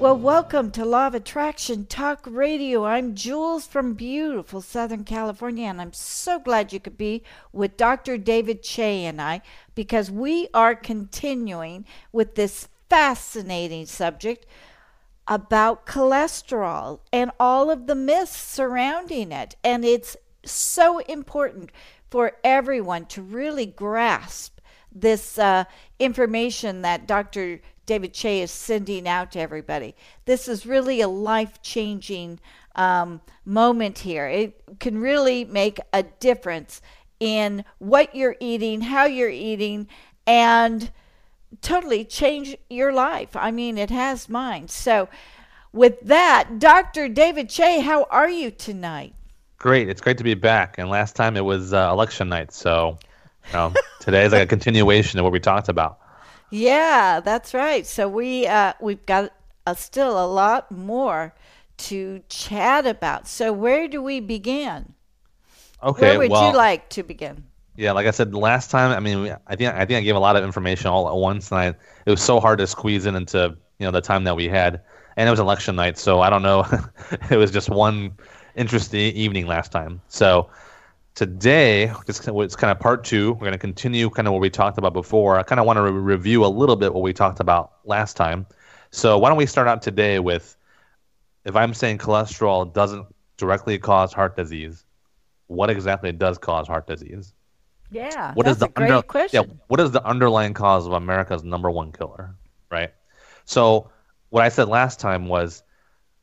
Well, welcome to Law of Attraction Talk Radio. I'm Jules from beautiful Southern California, and I'm so glad you could be with Dr. David Che and I because we are continuing with this fascinating subject about cholesterol and all of the myths surrounding it. And it's so important for everyone to really grasp this uh, information that Dr. David Che is sending out to everybody. This is really a life changing um, moment here. It can really make a difference in what you're eating, how you're eating, and totally change your life. I mean, it has mine. So, with that, Dr. David Che, how are you tonight? Great. It's great to be back. And last time it was uh, election night. So, you know, today is like a continuation of what we talked about. Yeah, that's right. So we uh, we've got uh, still a lot more to chat about. So where do we begin? Okay. Where would well, you like to begin? Yeah, like I said last time. I mean, I think I think I gave a lot of information all at once, and I, it was so hard to squeeze in into you know the time that we had, and it was election night, so I don't know. it was just one interesting evening last time. So today it's, it's kind of part two. We're going to continue kind of what we talked about before. I kind of want to re- review a little bit what we talked about last time. So why don't we start out today with if i'm saying cholesterol doesn't directly cause heart disease what exactly does cause heart disease? Yeah what that's is the a great under, question. yeah what is the underlying cause of america's number one killer right? So what i said last time was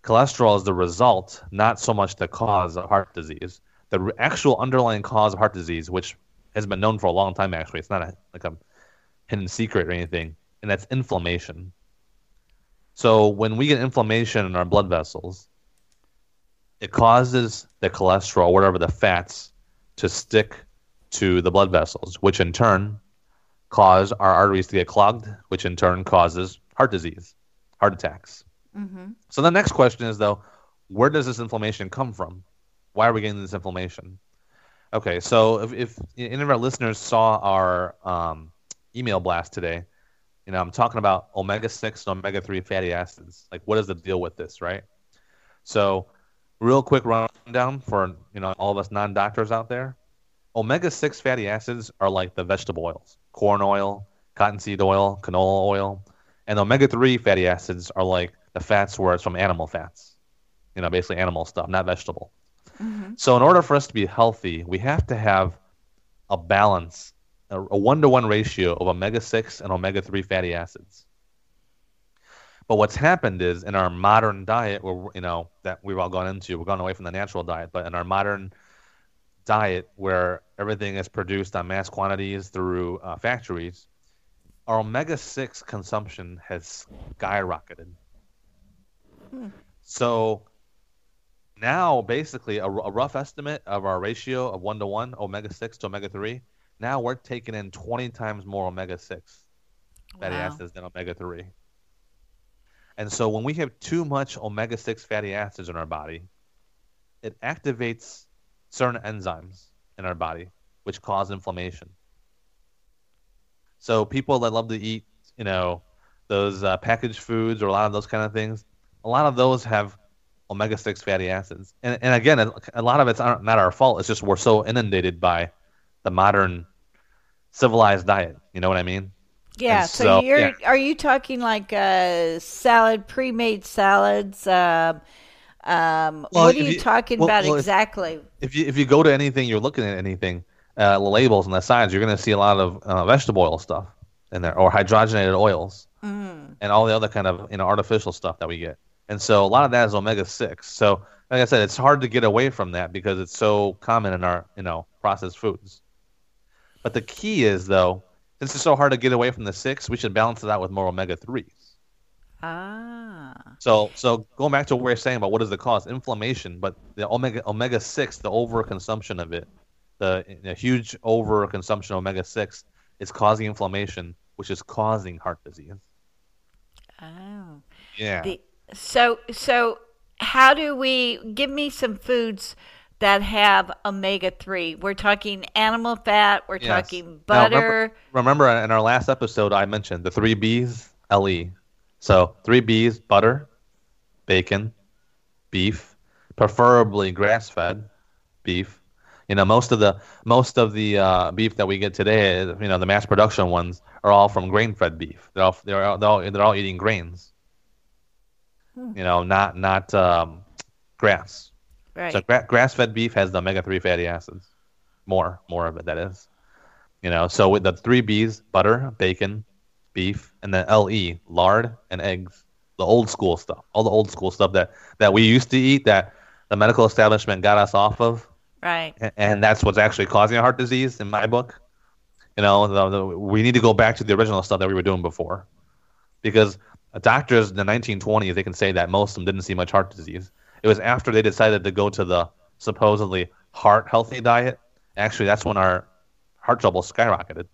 cholesterol is the result not so much the cause of heart disease the actual underlying cause of heart disease, which has been known for a long time, actually, it's not a, like a hidden secret or anything, and that's inflammation. So when we get inflammation in our blood vessels, it causes the cholesterol, whatever the fats, to stick to the blood vessels, which in turn cause our arteries to get clogged, which in turn causes heart disease, heart attacks. Mm-hmm. So the next question is, though, where does this inflammation come from? Why are we getting this inflammation? Okay, so if, if any of our listeners saw our um, email blast today, you know, I'm talking about omega 6 and omega 3 fatty acids. Like, what is the deal with this, right? So, real quick rundown for, you know, all of us non doctors out there. Omega 6 fatty acids are like the vegetable oils corn oil, cottonseed oil, canola oil. And omega 3 fatty acids are like the fats where it's from animal fats, you know, basically animal stuff, not vegetable. Mm-hmm. So, in order for us to be healthy, we have to have a balance, a one to one ratio of omega 6 and omega 3 fatty acids. But what's happened is in our modern diet, where you know that we've all gone into, we've gone away from the natural diet, but in our modern diet, where everything is produced on mass quantities through uh, factories, our omega six consumption has skyrocketed. Hmm. So now basically a, a, rough estimate of our ratio of one to one omega six to omega three. Now we're taking in twenty times more omega six fatty wow. acids than omega three. And so when we have too much omega six fatty acids in our body, it activates certain enzymes in our body which cause inflammation. So people that love to eat, you know, those uh, packaged foods or a lot of those kind of things, a lot of those have omega six fatty acids. And and again, a lot of it's not our fault. It's just we're so inundated by the modern civilized diet. You know what I mean? Yeah. So, so, you're yeah. are you talking like uh, salad, pre-made salads? Uh, um, well, what are you, you talking well, about well, exactly? If, if, you if you go to anything, you're looking at anything, uh, labels on the sides, you're going to see a lot of uh, vegetable oil stuff in there, or hydrogenated oils, mm. and all the other kind of you know artificial stuff that we get. And so a lot of that is omega six. So like I said, it's hard to get away from that because it's so common in our you know processed foods. But the key is though, since it's so hard to get away from the six, we should balance it out with more omega threes. Ah. So so going back to what we are saying about what is the cause? Inflammation, but the omega omega six, the overconsumption of it, the, the huge overconsumption of omega six is causing inflammation, which is causing heart disease. Oh. Yeah. The, so so how do we give me some foods that have omega 3 we're talking animal fat we're Yes. talking Now, butter remember, remember in our last episode, I mentioned the three B's, LE. So three B's: butter, bacon, beef, preferably grass-fed beef. You know, most of the most of the uh, beef that we get today, you know, the mass production ones are all from grain-fed beef. They're all they're all, they're all, they're all eating grains. You know, not not um, grass. right So gra- grass-fed beef has the omega-3 fatty acids, more more of it that is. You know, so with the three B's: butter, bacon, beef, and then LE: lard and eggs. The old school stuff, all the old school stuff that that we used to eat that the medical establishment got us off of, right and that's what's actually causing heart disease in my book. You know, the, the, we need to go back to the original stuff that we were doing before, because doctors in the 1920s they can say that most of them didn't see much heart disease. It was after they decided to go to the supposedly heart healthy diet. Actually, that's when our heart trouble skyrocketed.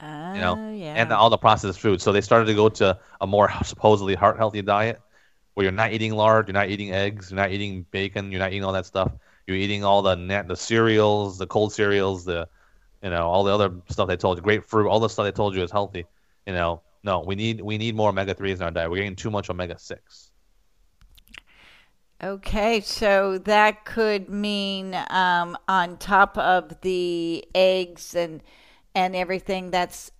oh You know, oh, yeah and all the processed food. So they started to go to a more supposedly heart healthy diet, where you're not eating lard, you're not eating eggs, you're not eating bacon, you're not eating all that stuff. You're eating all the net, the cereals, the cold cereals, the you know all the other stuff they told you, grapefruit, all the stuff they told you is healthy. You know, no, we need we need more omega threes in our diet. We're getting too much omega six. okay so that could mean um, on top of the eggs and and everything that's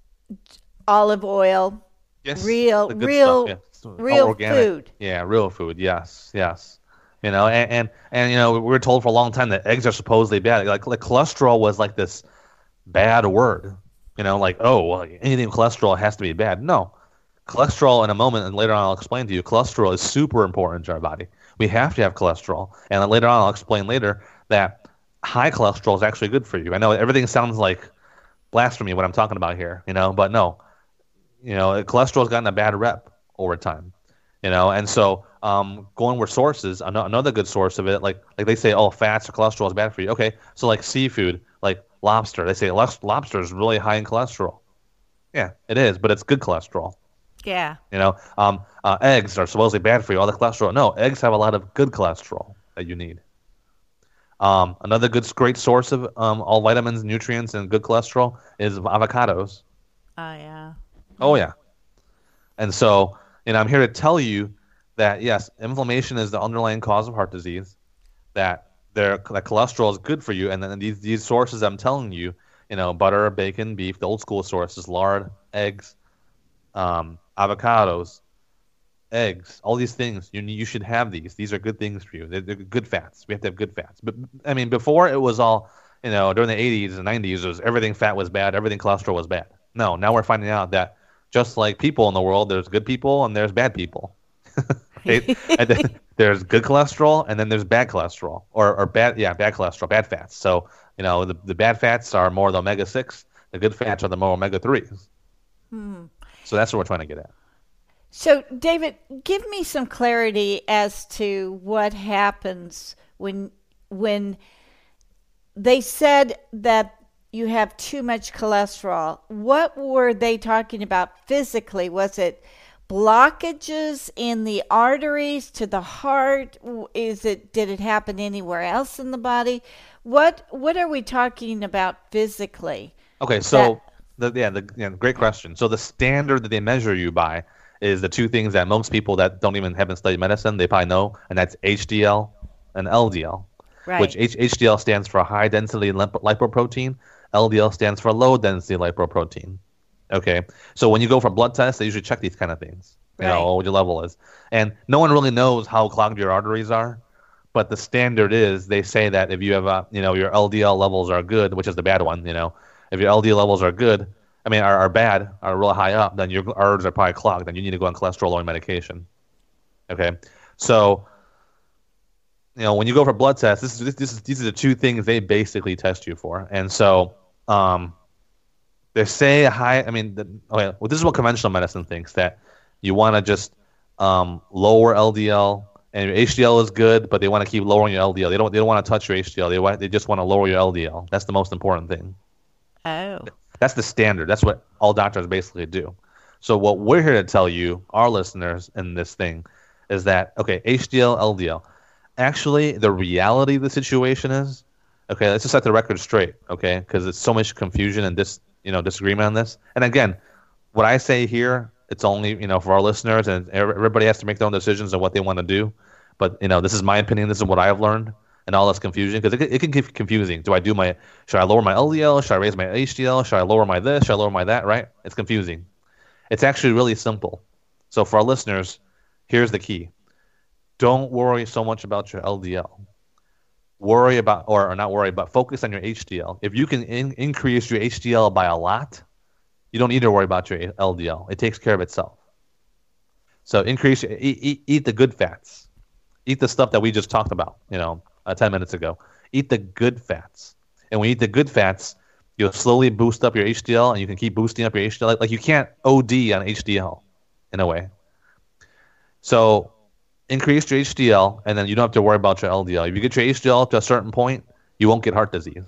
olive oil Yes, Real- real- stuff. Real organic. food. Yeah, real food. Yes, yes. You know, and, and and you know, we were told for a long time that eggs are supposedly bad. Like like cholesterol was like this bad word. You know, like oh, well, anything with cholesterol has to be bad. No, cholesterol in a moment, and later on I'll explain to you. Cholesterol is super important to our body. We have to have cholesterol, and then later on I'll explain later that high cholesterol is actually good for you. I know everything sounds like blasphemy what I'm talking about here, you know, but no, you know, cholesterol's gotten a bad rep over time, you know, and so um, going with sources, another good source of it, like like they say, oh, fats or cholesterol is bad for you. Okay, so like seafood, lobster, they say lobster is really high in cholesterol. Yeah, it is, but it's good cholesterol. yeah You know, um, uh, eggs are supposedly bad for you, all the cholesterol. No, eggs have a lot of good cholesterol that you need. Um, another good, great source of um, all vitamins, nutrients, and good cholesterol is avocados. oh yeah Oh yeah. And so, and I'm here to tell you that yes, inflammation is the underlying cause of heart disease. That there, that cholesterol is good for you, and then these these sources I'm telling you, you know, butter, bacon, beef, the old school sources, lard, eggs, um, avocados, eggs, all these things. You you should have these. These are good things for you. They're, they're good fats. We have to have good fats. But I mean, before it was all, you know, during the 80s and 90s, it was everything fat was bad, everything cholesterol was bad. No, now we're finding out that just like people in the world, there's good people and there's bad people. Right? and then there's good cholesterol and then there's bad cholesterol or, or bad yeah bad cholesterol bad fats so you know the, the bad fats are more the omega-6 the good fats are the more omega-3s hmm. so that's what we're trying to get at So, David, give me some clarity as to what happens when when they said that you have too much cholesterol. What were they talking about physically? Was it blockages in the arteries to the heart? Is it did it happen anywhere else in the body? What what are we talking about physically? Okay, so the, yeah, the yeah, great question. So the standard that they measure you by is the two things that most people that don't even haven't studied medicine they probably know, and that's HDL and LDL. Right. Which H- HDL stands for high density lip- lipoprotein, LDL stands for low density lipoprotein. Okay, so when you go for blood tests, they usually check these kind of things. You Right. know what your level is, and no one really knows how clogged your arteries are. But the standard is they say that if you have a, you know, your LDL levels are good, which is the bad one, you know, if your LDL levels are good, I mean, are, are bad, are really high up, then your arteries are probably clogged, then you need to go on cholesterol lowering medication. Okay, so you know when you go for blood tests, this is this, this is these are the two things they basically test you for, and so um, they say a high. I mean, the, okay, well, this is what conventional medicine thinks that you want to just um, lower LDL, and your HDL is good, but they want to keep lowering your LDL. They don't they don't want to touch your HDL. They want, they just want to lower your LDL. That's the most important thing. Oh. That's the standard. That's what all doctors basically do. So what we're here to tell you, our listeners in this thing, is that okay, HDL, LDL. Actually, the reality of the situation is, okay, let's just set the record straight, okay, because it's so much confusion and dis, you know, disagreement on this. And again, what I say here, it's only you know for our listeners, and everybody has to make their own decisions on what they want to do. But you know, this is my opinion. This is what I've learned, and all this confusion because it, it can get confusing. Do I do my? Should I lower my LDL? Should I raise my HDL? Should I lower my this? Should I lower my that? Right? It's confusing. It's actually really simple. So for our listeners, here's the key: don't worry so much about your LDL. Worry about, or, or not worry, but focus on your HDL. If you can in, increase your HDL by a lot, you don't need to worry about your LDL. It takes care of itself. So increase, eat, eat, eat the good fats. Eat the stuff that we just talked about, you know, uh, 10 minutes ago. Eat the good fats. And when you eat the good fats, you'll slowly boost up your HDL and you can keep boosting up your HDL. Like, like you can't OD on HDL in a way. So increase your HDL and then you don't have to worry about your LDL. If you get your HDL up to a certain point, you won't get heart disease.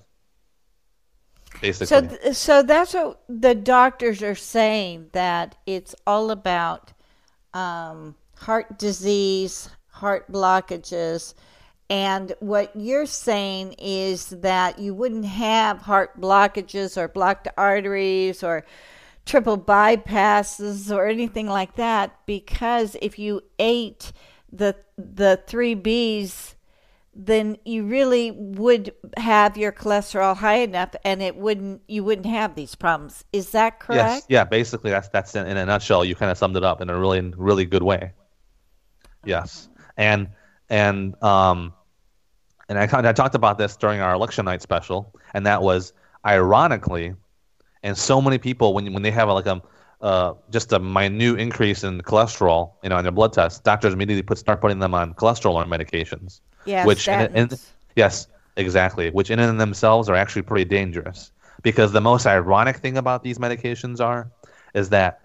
Basically. So, th- so that's what the doctors are saying that it's all about um, heart disease, heart blockages, and what you're saying is that you wouldn't have heart blockages or blocked arteries or triple bypasses or anything like that because if you ate the the 3 Bs then you really would have your cholesterol high enough and it wouldn't you wouldn't have these problems. Is that correct? Yes. Yeah, basically that's that's in, in a nutshell you kind of summed it up in a really really good way. Yes. And and um and I kind of talked about this during our election night special, and that was ironically, and so many people when when they have like a uh, just a minute increase in cholesterol, you know, in their blood test, doctors immediately put start putting them on cholesterol medications. Yeah, which in, in, yes, exactly, which in and themselves are actually pretty dangerous. Because the most ironic thing about these medications are, is that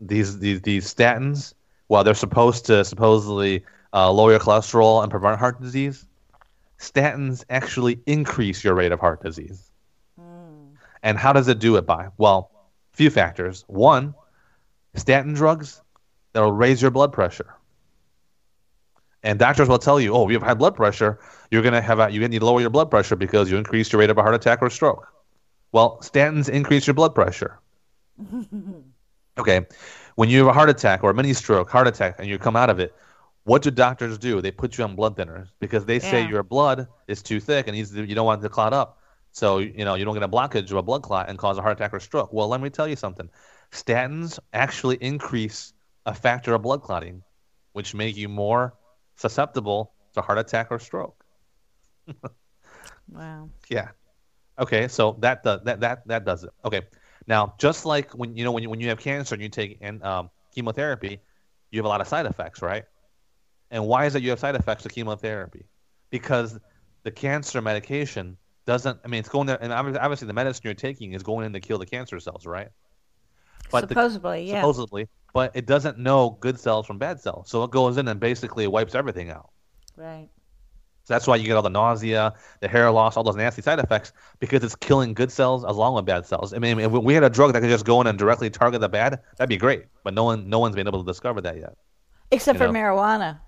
these these these statins, while they're supposed to supposedly uh, lower your cholesterol and prevent heart disease, statins actually increase your rate of heart disease. Mm. And how does it do it by? Well, few factors. One, statin drugs that'll raise your blood pressure. And doctors will tell you, oh, if you have high blood pressure, you're gonna have a, you need to lower your blood pressure because you increase your rate of a heart attack or stroke. Well, statins increase your blood pressure. okay, when you have a heart attack or a mini stroke, heart attack, and you come out of it, what do doctors do? They put you on blood thinners because they say your blood is too thick and needs to, you don't want it to clot up. So you know you don't get a blockage or a blood clot and cause a heart attack or stroke. Well, let me tell you something. Statins actually increase a factor of blood clotting, which make you more susceptible to heart attack or stroke. wow. Yeah. Okay, so that does that that that does it. Okay. Now, just like when you know when you when you have cancer and you take and um, chemotherapy, you have a lot of side effects, right? And why is it you have side effects to chemotherapy? Because the cancer medication doesn't. I mean, it's going there, and obviously the medicine you're taking is going in to kill the cancer cells, right? But supposedly, the, yeah. Supposedly, but it doesn't know good cells from bad cells, so it goes in and basically wipes everything out. Right. So that's why you get all the nausea, the hair loss, all those nasty side effects because it's killing good cells along with bad cells. I mean, if we had a drug that could just go in and directly target the bad, that'd be great. But no one, no one's been able to discover that yet. Except you for know? marijuana.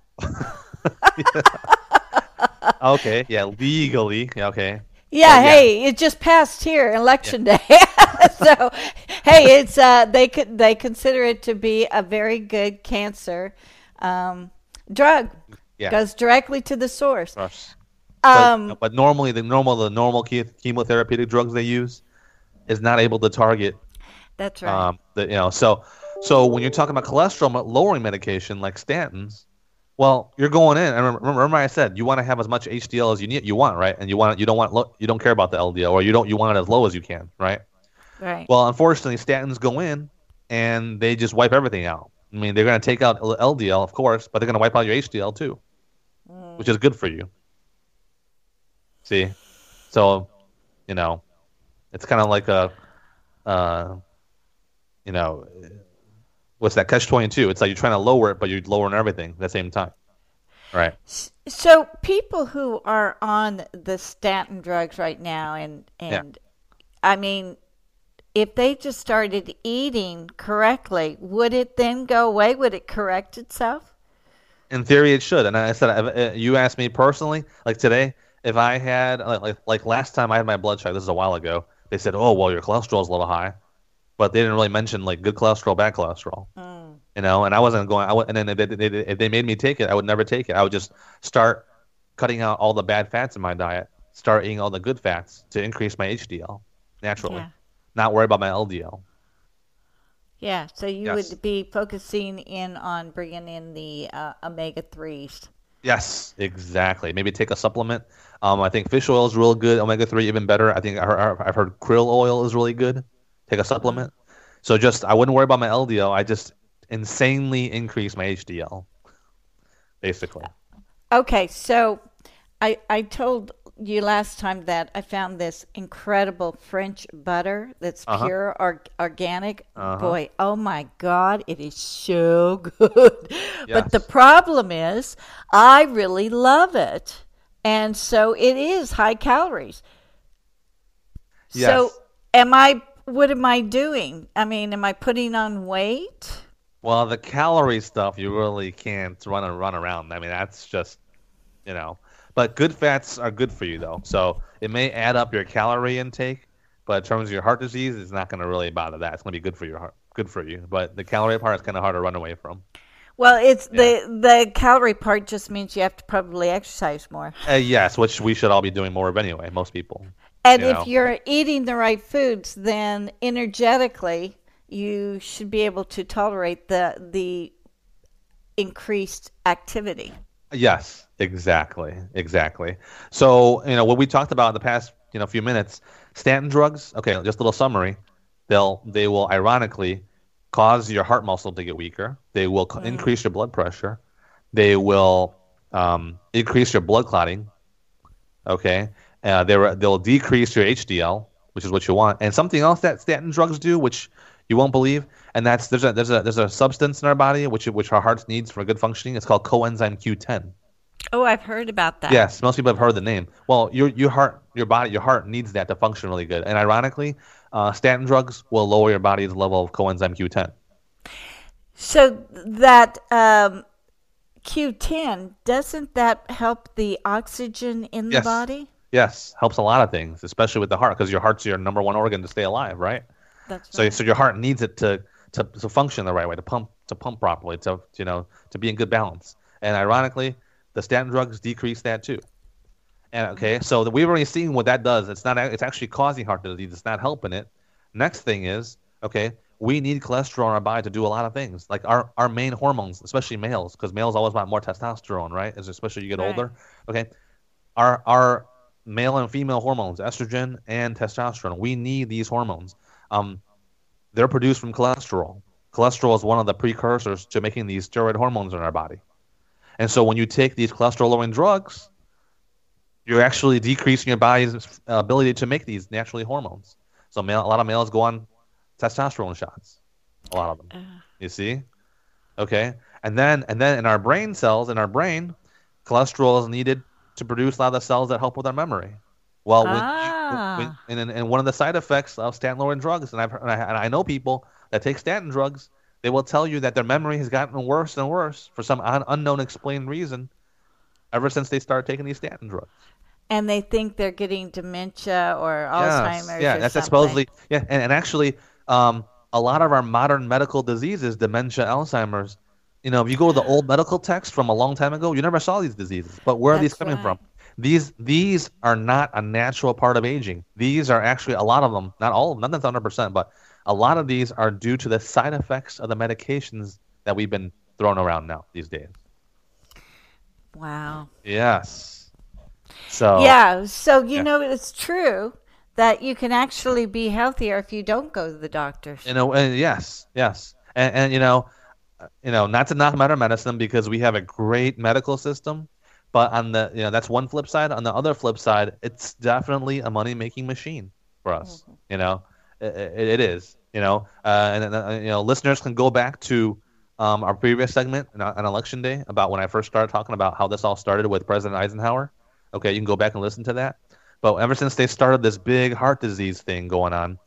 okay, yeah, legally, okay. Yeah, yeah, hey, it just passed here election yeah. day. so, hey, it's uh they could they consider it to be a very good cancer um, drug. Yeah. Goes directly to the source. Um, but, but, normally the normal the normal chemotherapeutic drugs they use is not able to target That's right. Um, the, you know, so so when you're talking about cholesterol lowering medication like statins, well, you're going in, and remember, remember I said you want to have as much HDL as you need, you want, right? And you want, you don't want, you don't care about the LDL, or you don't, you want it as low as you can, right? Right. Well, unfortunately, statins go in, and they just wipe everything out. I mean, they're going to take out LDL, of course, but they're going to wipe out your HDL too, mm. which is good for you. See, so you know, it's kind of like a, uh, you know, what's that catch twenty two? It's like you're trying to lower it, but you're lowering everything at the same time. Right. So people who are on the statin drugs right now, and and I mean, if they just started eating correctly, would it then go away? Would it correct itself? In theory, it should. And I said, uh, you asked me personally, like today, if I had like, like like last time I had my blood check, this is a while ago. They said, "Oh, well, your cholesterol's a little high," but they didn't really mention like good cholesterol, bad cholesterol. Mm. You know, and I wasn't going. I, and then if they, they, if they made me take it, I would never take it. I would just start cutting out all the bad fats in my diet, start eating all the good fats to increase my HDL naturally, Yeah. not worry about my LDL. Yeah, so you Yes. would be focusing in on bringing in the uh, omega threes. Yes, exactly. Maybe take a supplement. Um, I think fish oil is real good. Omega three even better. I think I heard, I've heard krill oil is really good. Take a supplement. So just I wouldn't worry about my LDL. I just insanely increase my HDL, basically. Okay, so I I told you last time that I found this incredible French butter that's Uh-huh. pure or, organic. Uh-huh. Boy, oh my God, it is so good. But the problem is, I really love it, and so it is high calories. Yes. So, am I? What am I doing? I mean, am I putting on weight? Well, the calorie stuff you really can't run and run around. I mean, that's just you know. But good fats are good for you though. So it may add up your calorie intake, but in terms of your heart disease, it's not going to really bother that. It's going to be good for your heart, good for you. But the calorie part is kind of hard to run away from. Well, it's the the calorie part just means you have to probably exercise more. Uh, yes, which we should all be doing more of anyway. Most people. And you if know. you're eating the right foods, then energetically you should be able to tolerate the the increased activity. Yes, exactly, exactly. So you know what we talked about in the past you know few minutes, statin drugs. Okay, just a little summary. They'll they will ironically cause your heart muscle to get weaker. They will co- increase your blood pressure. They will um, increase your blood clotting. Okay, uh, they they'll decrease your HDL, which is what you want. And something else that statin drugs do, which you won't believe, and that's there's a there's a there's a substance in our body which which our heart needs for good functioning. It's called coenzyme Q10. Oh, I've heard about that. Yes, most people have heard the name. Well, your your heart, your body, your heart needs that to function really good. And ironically, uh, statin drugs will lower your body's level of coenzyme Q10. So that um, Q10 doesn't that help the oxygen in the Yes. body? Yes, helps a lot of things, especially with the heart, because your heart's your number one organ to stay alive, right? That's So, right. so your heart needs it to, to to function the right way, to pump to pump properly, to you know to be in good balance. And ironically, the statin drugs decrease that too. And okay, mm-hmm. so the, we've already seen what that does. It's not. It's actually causing heart disease. It's not helping it. Next thing is okay. We need cholesterol in our body to do a lot of things, like our, our main hormones, especially males, because males always want more testosterone, right? As especially you get Right. older. Okay, our our male and female hormones, estrogen and testosterone. We need these hormones. Um, they're produced from cholesterol. Cholesterol is one of the precursors to making these steroid hormones in our body. And so when you take these cholesterol lowering drugs, you're actually decreasing your body's uh, ability to make these naturally hormones. So male, a lot of males go on testosterone shots. A lot of them. You see? Okay. And then and then in our brain cells, in our brain, cholesterol is needed to produce a lot of the cells that help with our memory. Well, when, Ah. when, and, and- one of the side effects of statin lowering drugs, and, I've, and, I, and I know people that take statin drugs, they will tell you that their memory has gotten worse and worse for some un, unknown explained reason ever since they started taking these statin drugs. and they think they're getting dementia or Yes. Alzheimer's. Yeah, or that's, that's something. supposedly yeah, and, and actually, um, a lot of our modern medical diseases, dementia, Alzheimer's, you know, if you go to the old medical text from a long time ago, you never saw these diseases. But where are these coming right. from? These these are not a natural part of aging. These are actually a lot of them, not all of them, not hundred percent, but a lot of these are due to the side effects of the medications that we've been throwing around now these days. Wow. Yes. So Yeah. So you Yeah. know it's true that you can actually be healthier if you don't go to the doctors. You know, and yes, yes, and, and you know, uh, you know, not to knock modern medicine because we have a great medical system, but on the you know that's one flip side. On the other flip side, it's definitely a money making machine for us. You know, it, it is. You know, uh, and uh, you know, listeners can go back to um, our previous segment on election day about when I first started talking about how this all started with President Eisenhower. Okay, you can go back and listen to that. But ever since they started this big heart disease thing going on,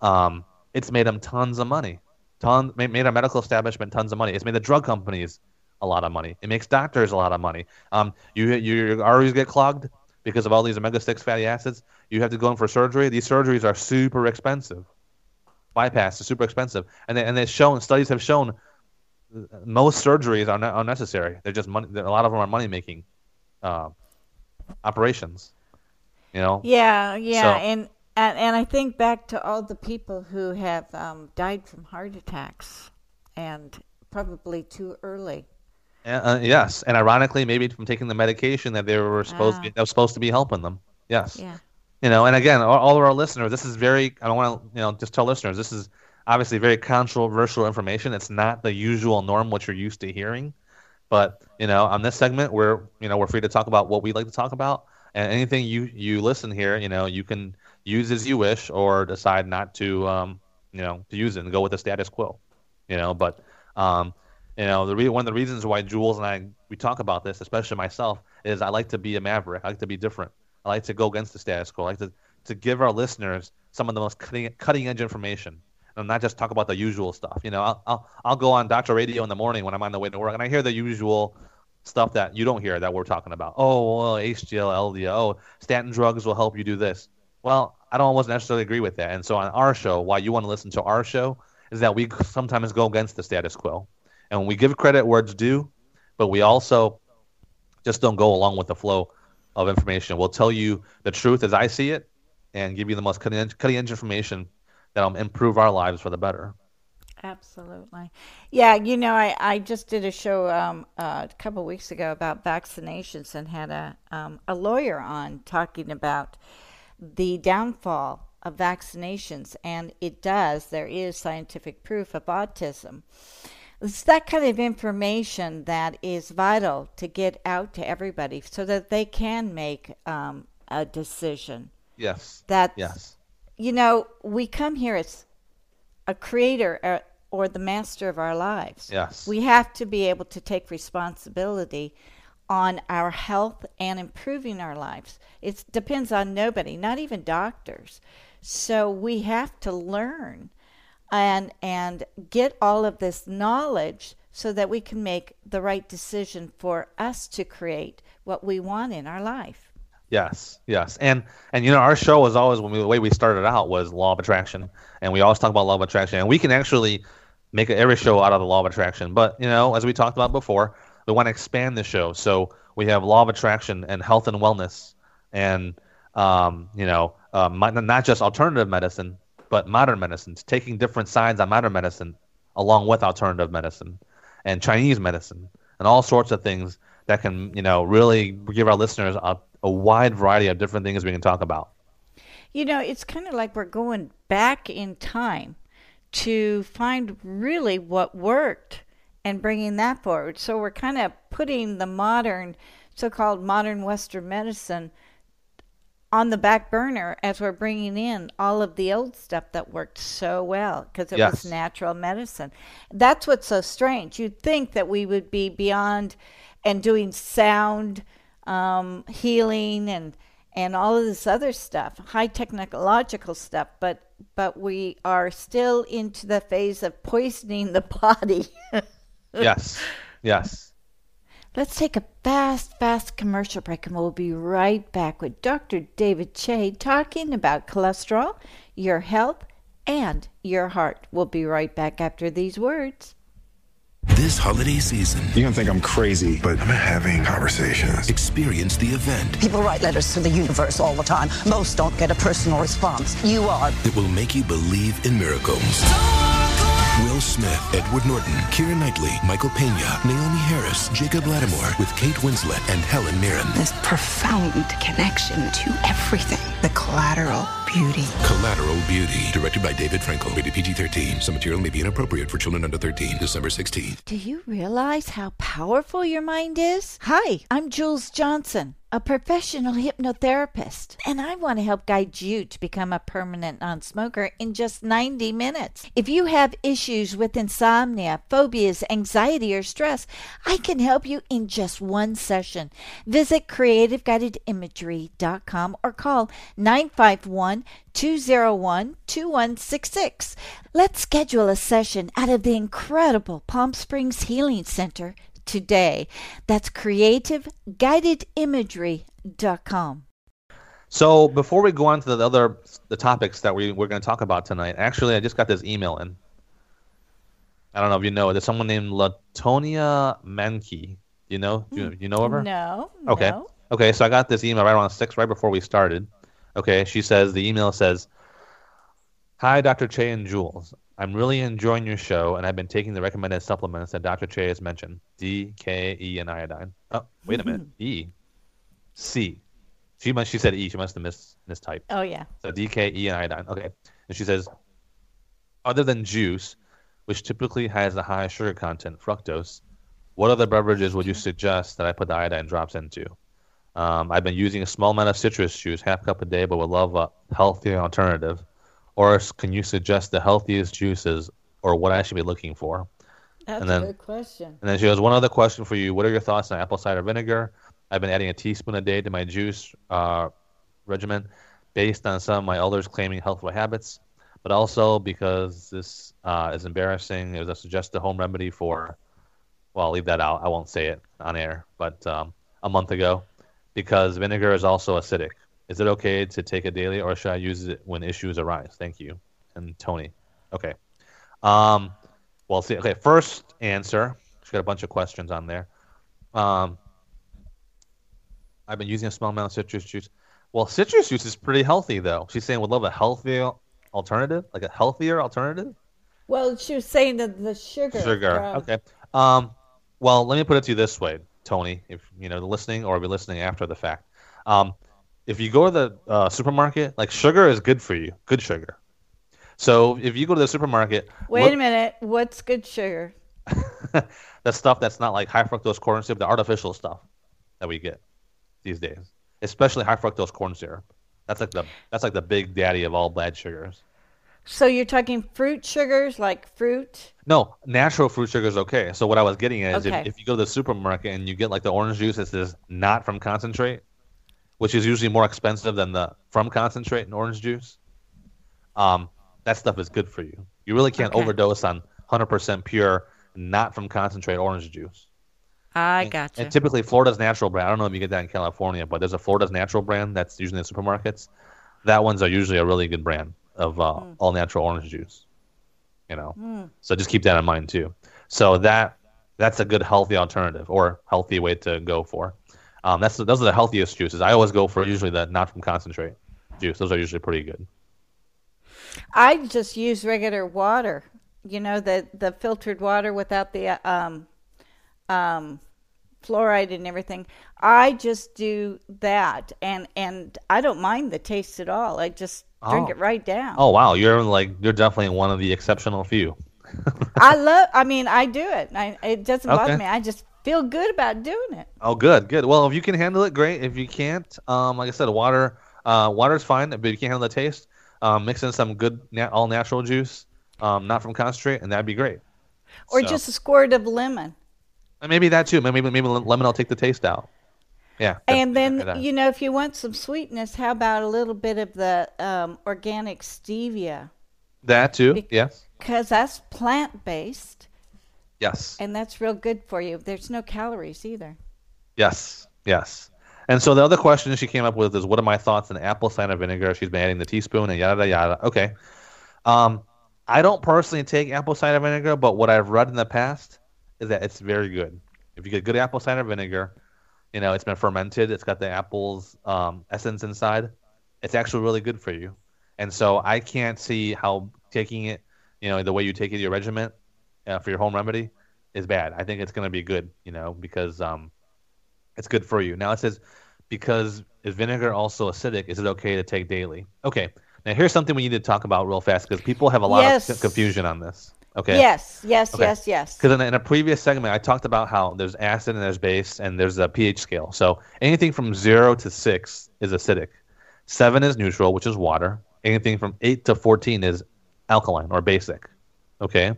um, it's made them tons of money. Ton, made our medical establishment tons of money. It's made the drug companies a lot of money. It makes doctors a lot of money. Um, you you arteries get clogged because of all these omega six fatty acids. You have to go in for surgery. These surgeries are super expensive. Bypass is super expensive, and they, and they've shown studies have shown most surgeries are not unnecessary. They're just money. A lot of them are money making uh, operations. You know. Yeah, yeah, so, and, and and I think back to all the people who have um, died from heart attacks, and probably too early. Uh, yes, and ironically, maybe from taking the medication that they were supposed to be, ah. that was supposed to be helping them. Yes. Yeah. You know, and again, all, all of our listeners, this is very. I don't want to, you know, just tell listeners this is obviously very controversial information. It's not the usual norm what you're used to hearing, but you know, on this segment, we're you know we're free to talk about what we like to talk about, and anything you you listen here, you know, you can use as you wish or decide not to, um, you know, to use it and go with the status quo, you know. But um, you know, the re- one of the reasons why Jules and I we talk about this, especially myself, is I like to be a maverick. I like to be different. I like to go against the status quo. I like to to give our listeners some of the most cutting cutting edge information, and not just talk about the usual stuff. You know, I'll I'll, I'll go on Doctor Radio in the morning when I'm on the way to work, and I hear the usual stuff that you don't hear that we're talking about. Oh, well, HDL, LDL, statin drugs will help you do this. Well, I don't almost necessarily agree with that. And so on our show, why you want to listen to our show is that we sometimes go against the status quo and we give credit where it's due, but we also just don't go along with the flow of information. We'll tell you the truth as I see it, and give you the most cutting edge, cutting edge information that'll improve our lives for the better. Absolutely. Yeah, you know, I, I just did a show um, uh, a couple weeks ago about vaccinations and had a, um, a lawyer on talking about the downfall of vaccinations. And it does, there is scientific proof of autism. It's that kind of information that is vital to get out to everybody so that they can make um, a decision. Yes. That yes. You know, we come here as a creator or, uh, or the master of our lives. Yes. We have to be able to take responsibility on our health and improving our lives. It depends on nobody, not even doctors. So we have to learn and and get all of this knowledge so that we can make the right decision for us to create what we want in our life. Yes, yes, and and you know our show was always when we, the way we started out was law of attraction, and we always talk about law of attraction, and we can actually make every show out of the law of attraction. But you know, as we talked about before, we want to expand the show, so we have law of attraction and health and wellness, and um, you know, um, not just alternative medicine, but modern medicine, taking different sides on modern medicine along with alternative medicine and Chinese medicine and all sorts of things that can, you know, really give our listeners a, a wide variety of different things we can talk about. You know, it's kind of like we're going back in time to find really what worked and bringing that forward. So we're kind of putting the modern, so called modern Western medicine on the back burner as we're bringing in all of the old stuff that worked so well because it yes. was natural medicine. That's what's so strange. You'd think that we would be beyond and doing sound um, healing and and all of this other stuff, high technological stuff, but but we are still into the phase of poisoning the body. Yes. Yes. Let's take a fast, fast commercial break and we'll be right back with Dr. David Che talking about cholesterol, your health, and your heart. We'll be right back after these words. This holiday season, you're gonna think I'm crazy, but I'm having conversations. Experience the event. People write letters to the universe all the time. Most don't get a personal response. You are. It will make you believe in miracles. Will Smith, Edward Norton, Keira Knightley, Michael Pena, Naomie Harris, Jacob Latimore, with Kate Winslet and Helen Mirren. This profound connection to everything. The collateral beauty. Collateral Beauty, directed by David Frankel, rated PG-13. Some material may be inappropriate for children under 13. December 16. Do you realize how powerful your mind is? Hi, I'm Jules Johnson, a professional hypnotherapist, and I want to help guide you to become a permanent non smoker in just 90 minutes. If you have issues with insomnia, phobias, anxiety, or stress, I can help you in just one session. Visit creativeguidedimagery.com or call 951 201 2166. Let's schedule a session out of the incredible Palm Springs Healing Center today. That's creativeguidedimagery.com. So before we go on to the other the topics that we we're going to talk about tonight, actually, I just got this email in. I don't know if you know. It. There's someone named Latonia Menke. You know? You, you know of her? No. Okay. no. Okay, so I got this email right around six, right before we started. Okay, she says the email says, "Hi, Dr. Che and Jules. I'm really enjoying your show, and I've been taking the recommended supplements that Dr. Che has mentioned: D, K, E, and iodine. Oh, wait a minute, E, C. She must. She said E. She must have mis mistyped. Oh, yeah. So D, K, E, and iodine. Okay, and she says, other than juice, which typically has a high sugar content, fructose, what other beverages would you suggest that I put the iodine drops into? Um, I've been using a small amount of citrus juice, half cup a day, but would love a healthier alternative. Or can you suggest the healthiest juices or what I should be looking for? That's And then- a good question. And then she goes, one other question for you. What are your thoughts on apple cider vinegar? I've been adding a teaspoon a day to my juice uh, regimen based on some of my elders claiming healthful habits, but also because this uh, is embarrassing. It was a suggested home remedy for, well, I'll leave that out. I won't say it on air, but um, a month ago, because vinegar is also acidic. Is it okay to take it daily, or should I use it when issues arise? Thank you. And Tony. Okay. Um, well, see. Okay, first answer. She's got a bunch of questions on there. Um, I've been using a small amount of citrus juice. Well, citrus juice is pretty healthy, though. She's saying would love a healthier alternative, like a healthier alternative. Well, she was saying that the sugar. Sugar. from- Okay. Um, well, let me put it to you this way, Tony. If you know listening or if you're listening after the fact, um, if you go to the uh, supermarket, like sugar is good for you, good sugar. So if you go to the supermarket, Wait look- a minute. What's good sugar? the stuff that's not like high fructose corn syrup, the artificial stuff that we get these days, especially high fructose corn syrup. That's like the that's like the big daddy of all bad sugars. So you're talking fruit sugars like fruit? No, natural fruit sugar is okay. So what I was getting is Okay. if, if you go to the supermarket and you get like the orange juice that says not from concentrate, which is usually more expensive than the from concentrate and orange juice, um, that stuff is good for you. You really can't Okay. overdose on 100% pure, not from concentrate orange juice. I gotcha. And typically, Florida's Natural brand. I don't know if you get that in California, but there's a Florida's Natural brand that's usually in supermarkets. That one's are usually a really good brand of uh, Hmm. all natural orange juice. You know, so just keep that in mind too. So that that's a good healthy alternative or healthy way to go for. Um, that's those are the healthiest juices. I always go for usually the not from concentrate juice. Those are usually pretty good. I just use regular water. You know the the filtered water without the um, um, fluoride and everything. I just do that, and and I don't mind the taste at all. I just drink Oh. it right down. Oh wow, you're like you're definitely one of the exceptional few. I love. I mean, I do it. I, it doesn't bother me. I just feel good about doing it. Oh, good, good. Well, if you can handle it, great. If you can't, um, like I said, water, uh, water's fine. But if you can't handle the taste, um, mix in some good na- all natural juice, um, not from concentrate, and that'd be great. Or So- just a squirt of lemon. and maybe that too. Maybe maybe lemon will take the taste out. Yeah. And then, that. you know, if you want some sweetness, how about a little bit of the um, organic stevia? that too. Be- Yes. Because that's plant based Yes. and that's real good for you. There's no calories either. Yes. Yes. And so the other question she came up with is, what are my thoughts on apple cider vinegar? She's been adding the teaspoon and yada yada. Okay. Um, I don't personally take apple cider vinegar, but what I've read in the past is that it's very good. If you get good apple cider vinegar, you know it's been fermented. It's got the apple's um, essence inside. It's actually really good for you. And so I can't see how taking it, you know, the way you take it, in your regiment uh, for your home remedy, is bad. I think it's going to be good, you know, because um, it's good for you. Now it says because is vinegar also acidic? Is it okay to take daily? Okay, Now here's something we need to talk about real fast because people have a lot Yes. of confusion on this. Okay. Yes, yes, Okay. yes, yes. Because in, in a previous segment, I talked about how there's acid and there's base and there's a pH scale. So anything from zero to six is acidic. Seven is neutral, which is water. Anything from eight to fourteen is alkaline or basic. Okay.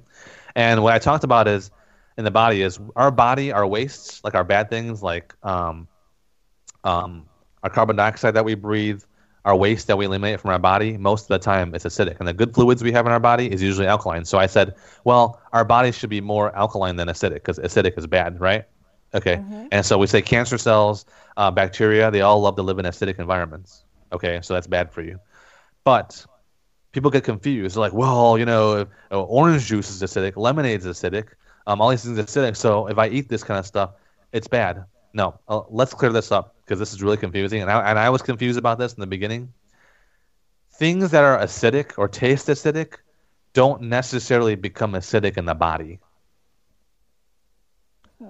And what I talked about is in the body is our body, our wastes, like our bad things, like um, um, our carbon dioxide that we breathe, our waste that we eliminate from our body, most of the time it's acidic. And the good fluids we have in our body is usually alkaline. So I said, well, our body should be more alkaline than acidic because acidic is bad, right? Okay. And so we say cancer cells, uh, bacteria, they all love to live in acidic environments. Okay. So that's bad for you. But people get confused. They're like, well, you know, uh, orange juice is acidic, lemonade is acidic, um, all these things are acidic. So if I eat this kind of stuff, it's bad. No, uh, let's clear this up because this is really confusing. And I, and I was confused about this in the beginning. Things that are acidic or taste acidic don't necessarily become acidic in the body.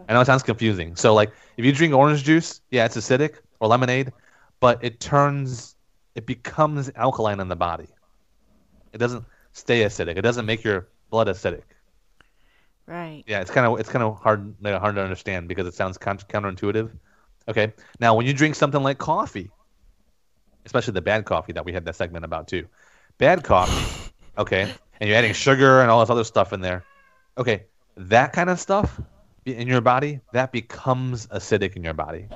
I know it sounds confusing. So, like, if you drink orange juice, yeah, it's acidic, or lemonade, but it turns, it becomes alkaline in the body. It doesn't stay acidic. It doesn't make your blood acidic. Right. Yeah, it's kind of it's kind of hard like, hard to understand because it sounds counterintuitive. Okay, now when you drink something like coffee, especially the bad coffee that we had that segment about too, bad coffee, okay, and you're adding sugar and all this other stuff in there, okay, that kind of stuff in your body that becomes acidic in your body.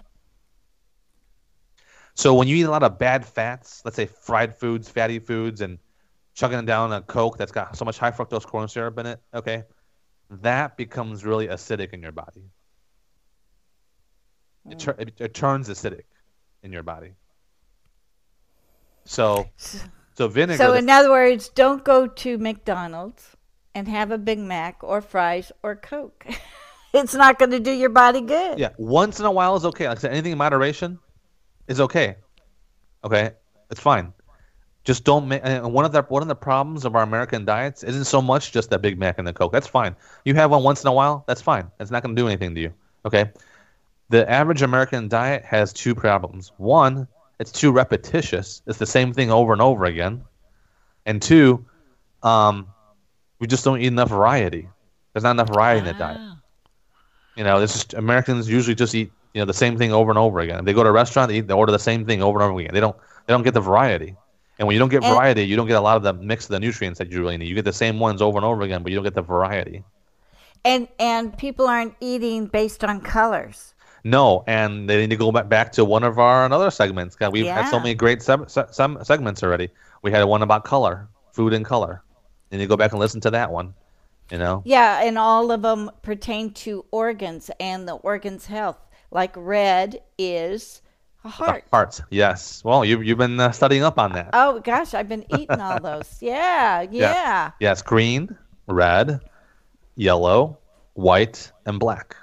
So when you eat a lot of bad fats, let's say fried foods, fatty foods, and chugging down a Coke that's got so much high fructose corn syrup in it, okay, that becomes really acidic in your body. It, hmm. tur- it, it turns acidic in your body. So, so vinegar. So, in other words, don't go to McDonald's and have a Big Mac or fries or Coke. it's not going to do your body good. yeah, once in a while is okay. Like I said, anything in moderation is okay. Okay, it's fine. Just don't make. One of the one of the problems of our American diets isn't so much just that Big Mac and the Coke. That's fine. You have one once in a while. That's fine. It's not going to do anything to you. Okay. The average American diet has two problems. One, it's too repetitious. It's the same thing over and over again. And two, um, we just don't eat enough variety. There's not enough variety in the diet. You know, this is Americans usually just eat you know the same thing over and over again. If they go to a restaurant, they, eat, they order the same thing over and over again. They don't they don't get the variety. And when you don't get And- variety, you don't get a lot of the mix of the nutrients that you really need. You get the same ones over and over again, but you don't get the variety. And and people aren't eating based on colors. No, and they need to go back to one of our another segments. God, we've had so many great sub, some segments already. We had one about color, food and color. And you go back and listen to that one. You know, Yeah, and all of them pertain to organs and the organ's health. Like red is a heart. hearts. Yes. Well, you you've been uh, studying up on that. Oh gosh, I've been eating all those. Yeah, yeah. Yes, green, red, yellow, white, and black.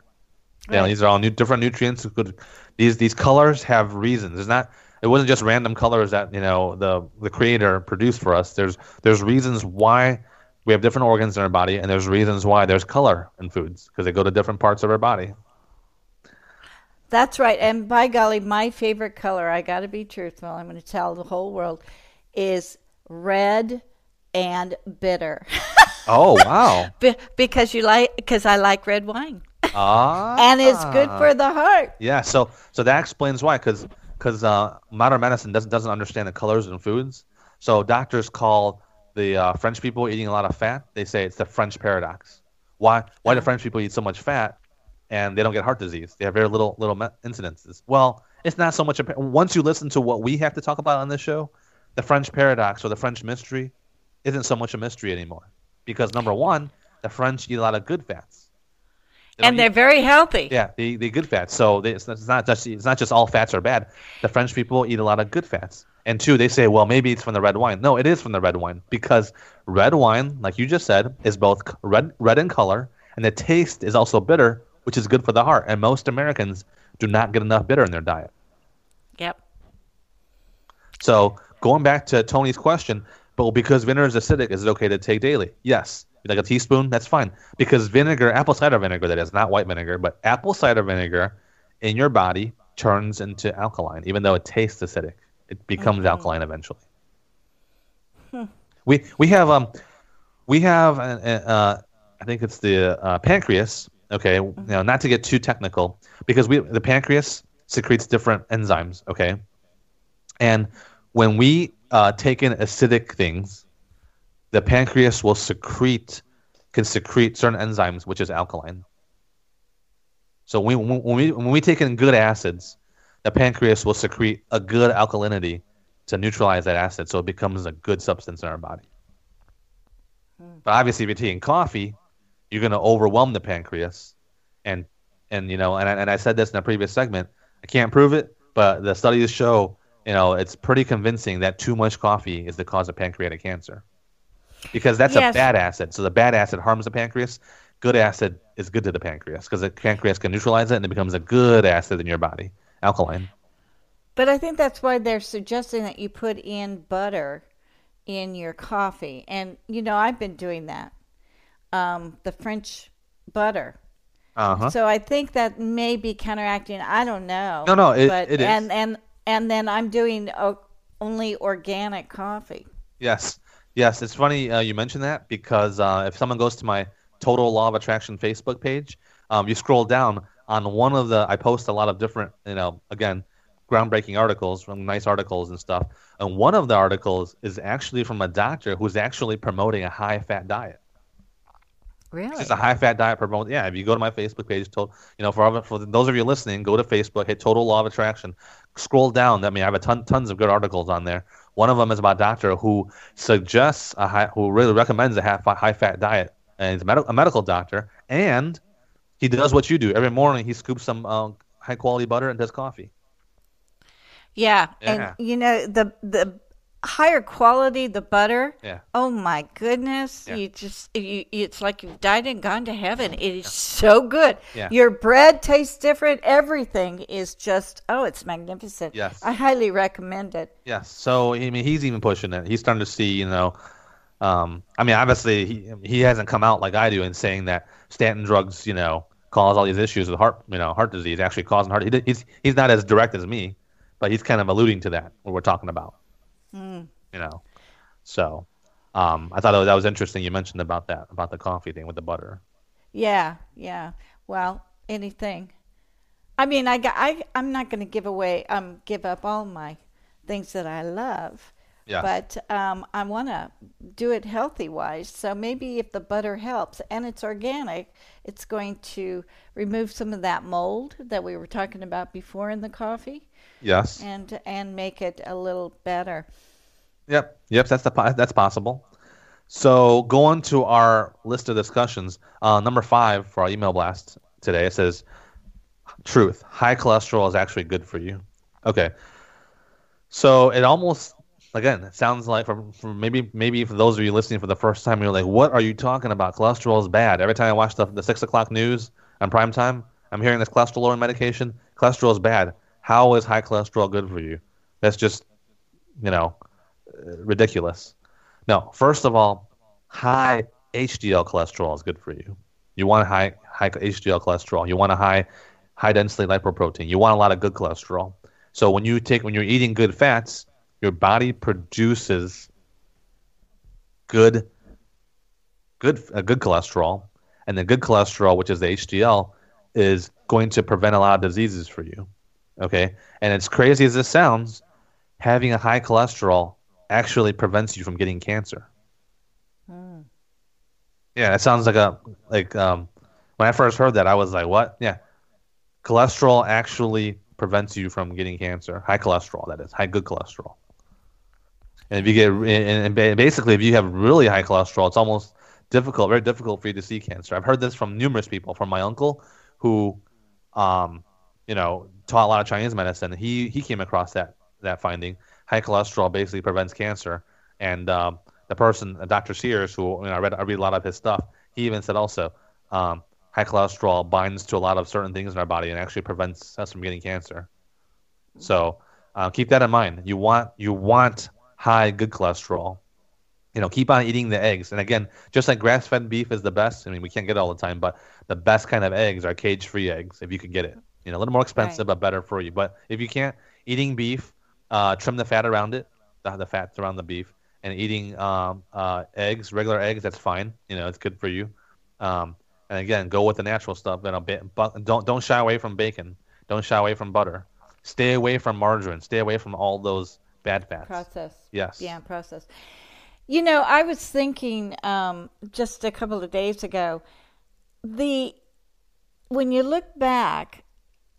Yeah, these are all new different nutrients. Good. These these colors have reasons. It's not. It wasn't just random colors that you know the the creator produced for us. There's there's reasons why we have different organs in our body, and there's reasons why there's color in foods because they go to different parts of our body. That's right. And by golly, my favorite color, I got to be truthful, I'm going to tell the whole world, is red and bitter. Oh wow! Be- because you like because I like red wine. ah, And it's good for the heart. Yeah, so so that explains why, because because uh, modern medicine doesn't doesn't understand the colors in foods. So doctors call the uh, French people eating a lot of fat. They say it's the French paradox. Why why do French people eat so much fat and they don't get heart disease? They have very little little incidences. Well, it's not so much. A, once you listen to what we have to talk about on this show, the French paradox or the French mystery isn't so much a mystery anymore. Because number one, the French eat a lot of good fats. They And don't eat- they're very healthy. yeah, the, the good fats. So they, it's, it's not just it's not just all fats are bad. The French people eat a lot of good fats. And two, they say, well, maybe it's from the red wine. No, it is from the red wine because red wine, like you just said, is both red red in color and the taste is also bitter, which is good for the heart. And most Americans do not get enough bitter in their diet. Yep. So going back to Tony's question, but because vinegar is acidic, is it okay to take daily? Yes. Like a teaspoon, that's fine. Because vinegar, apple cider vinegar, that is not white vinegar, but apple cider vinegar in your body turns into alkaline, even though it tastes acidic. It becomes alkaline eventually. We we have um we have uh, uh, I think it's the uh, pancreas. Okay, you know, not to get too technical, because we the pancreas secretes different enzymes. Okay, and when we uh, take in acidic things, the pancreas will secrete can secrete certain enzymes, which is alkaline. So when, when we when we take in good acids, the pancreas will secrete a good alkalinity to neutralize that acid, so it becomes a good substance in our body. But obviously, if you're taking coffee, you're going to overwhelm the pancreas, and and you know, and I, and I said this in a previous segment. I can't prove it, but the studies show, you know, it's pretty convincing that too much coffee is the cause of pancreatic cancer, because that's Yes. a bad acid. So the bad acid harms the pancreas. Good acid is good to the pancreas because the pancreas can neutralize it and it becomes a good acid in your body, alkaline. But I think that's why they're suggesting that you put in butter in your coffee. And, you know, I've been doing that. Um, the French butter. Uh huh. So I think that may be counteracting. I don't know. No, no, it- but, it is. And, and, and then I'm doing o- only organic coffee. Yes, yes. It's funny uh, you mentioned that because uh, if someone goes to my Total Law of Attraction Facebook page, um, you scroll down on one of the. I post a lot of different, you know, again, groundbreaking articles from nice articles and stuff. And one of the articles is actually from a doctor who's actually promoting a high-fat diet. Really? It's a high-fat diet promote. Yeah, if you go to my Facebook page, to, you know, for other- for those of you listening, go to Facebook, hit Total Law of Attraction, scroll down. I mean, I have a ton tons of good articles on there. One of them is about a doctor who suggests a high, who really recommends a high, high-fat diet, and he's a, med- a medical doctor, and he does what you do every morning. He scoops some uh, high-quality butter and does coffee. Yeah, Yeah. and you know the the higher quality the butter. Yeah. Oh my goodness! Yeah. You just you, it's like you've died and gone to heaven. It is so good. Yeah. Your bread tastes different. Everything is just oh, it's magnificent. Yes. I highly recommend it. Yes. So I mean, he's even pushing it. He's starting to see, you know, um, I mean, obviously he he hasn't come out like I do and saying that statin drugs, you know, cause all these issues with heart, you know, heart disease, actually causing heart. He, he's he's not as direct as me, but he's kind of alluding to that what we're talking about. You know, so um, I thought that was interesting. You mentioned about that about the coffee thing with the butter. Yeah, yeah. Well, anything. I mean, I got, I I'm not going to give away um give up all my things that I love. Yes. But um, I want to do it healthy wise. So maybe if the butter helps and it's organic, it's going to remove some of that mold that we were talking about before in the coffee Yes. and and make it a little better. Yep. Yep. That's the that's possible. So going to our list of discussions, uh, number five for our email blast today, it says, "Truth: High cholesterol is actually good for you." Okay. So it almost again it sounds like for, for maybe maybe for those of you listening for the first time, you're like, "What are you talking about? Cholesterol is bad." Every time I watch the the six o'clock news on prime time, I'm hearing this cholesterol lowering medication. Cholesterol is bad. How is high cholesterol good for you? That's just you know ridiculous. No, first of all, high HDL cholesterol is good for you. You want a high high HDL cholesterol. You want a high high density lipoprotein. You want a lot of good cholesterol. So when you take when you're eating good fats, your body produces good good uh, good cholesterol, and the good cholesterol, which is the HDL, is going to prevent a lot of diseases for you. Okay, and as crazy as this sounds, having a high cholesterol actually prevents you from getting cancer. Yeah, it sounds like a like um when I first heard that I was like, what? Yeah. Cholesterol actually prevents you from getting cancer. High cholesterol that is, high good cholesterol. And if you get and, and basically if you have really high cholesterol, it's almost difficult, very difficult for you to see cancer. I've heard this from numerous people, from my uncle who um you know, taught a lot of Chinese medicine. He he came across that that finding. High cholesterol basically prevents cancer, and um, the person, uh, Dr. Sears, who you know, I read I read a lot of his stuff. He even said also um, high cholesterol binds to a lot of certain things in our body and actually prevents us from getting cancer. So uh, keep that in mind. You want you want high good cholesterol. You know, keep on eating the eggs. And again, just like grass-fed beef is the best. I mean, we can't get it all the time, but the best kind of eggs are cage-free eggs if you can get it. You know, a little more expensive, Right. but better for you. But if you can't, eating beef, uh, trim the fat around it, the, the fats around the beef, and eating um, uh, eggs, regular eggs, that's fine. You know, it's good for you. Um, and again, go with the natural stuff. You know, ba- but don't don't shy away from bacon. Don't shy away from butter. Stay away from margarine. Stay away from all those bad fats. Process. Yes. Yeah, process. You know, I was thinking um, just a couple of days ago, the when you look back,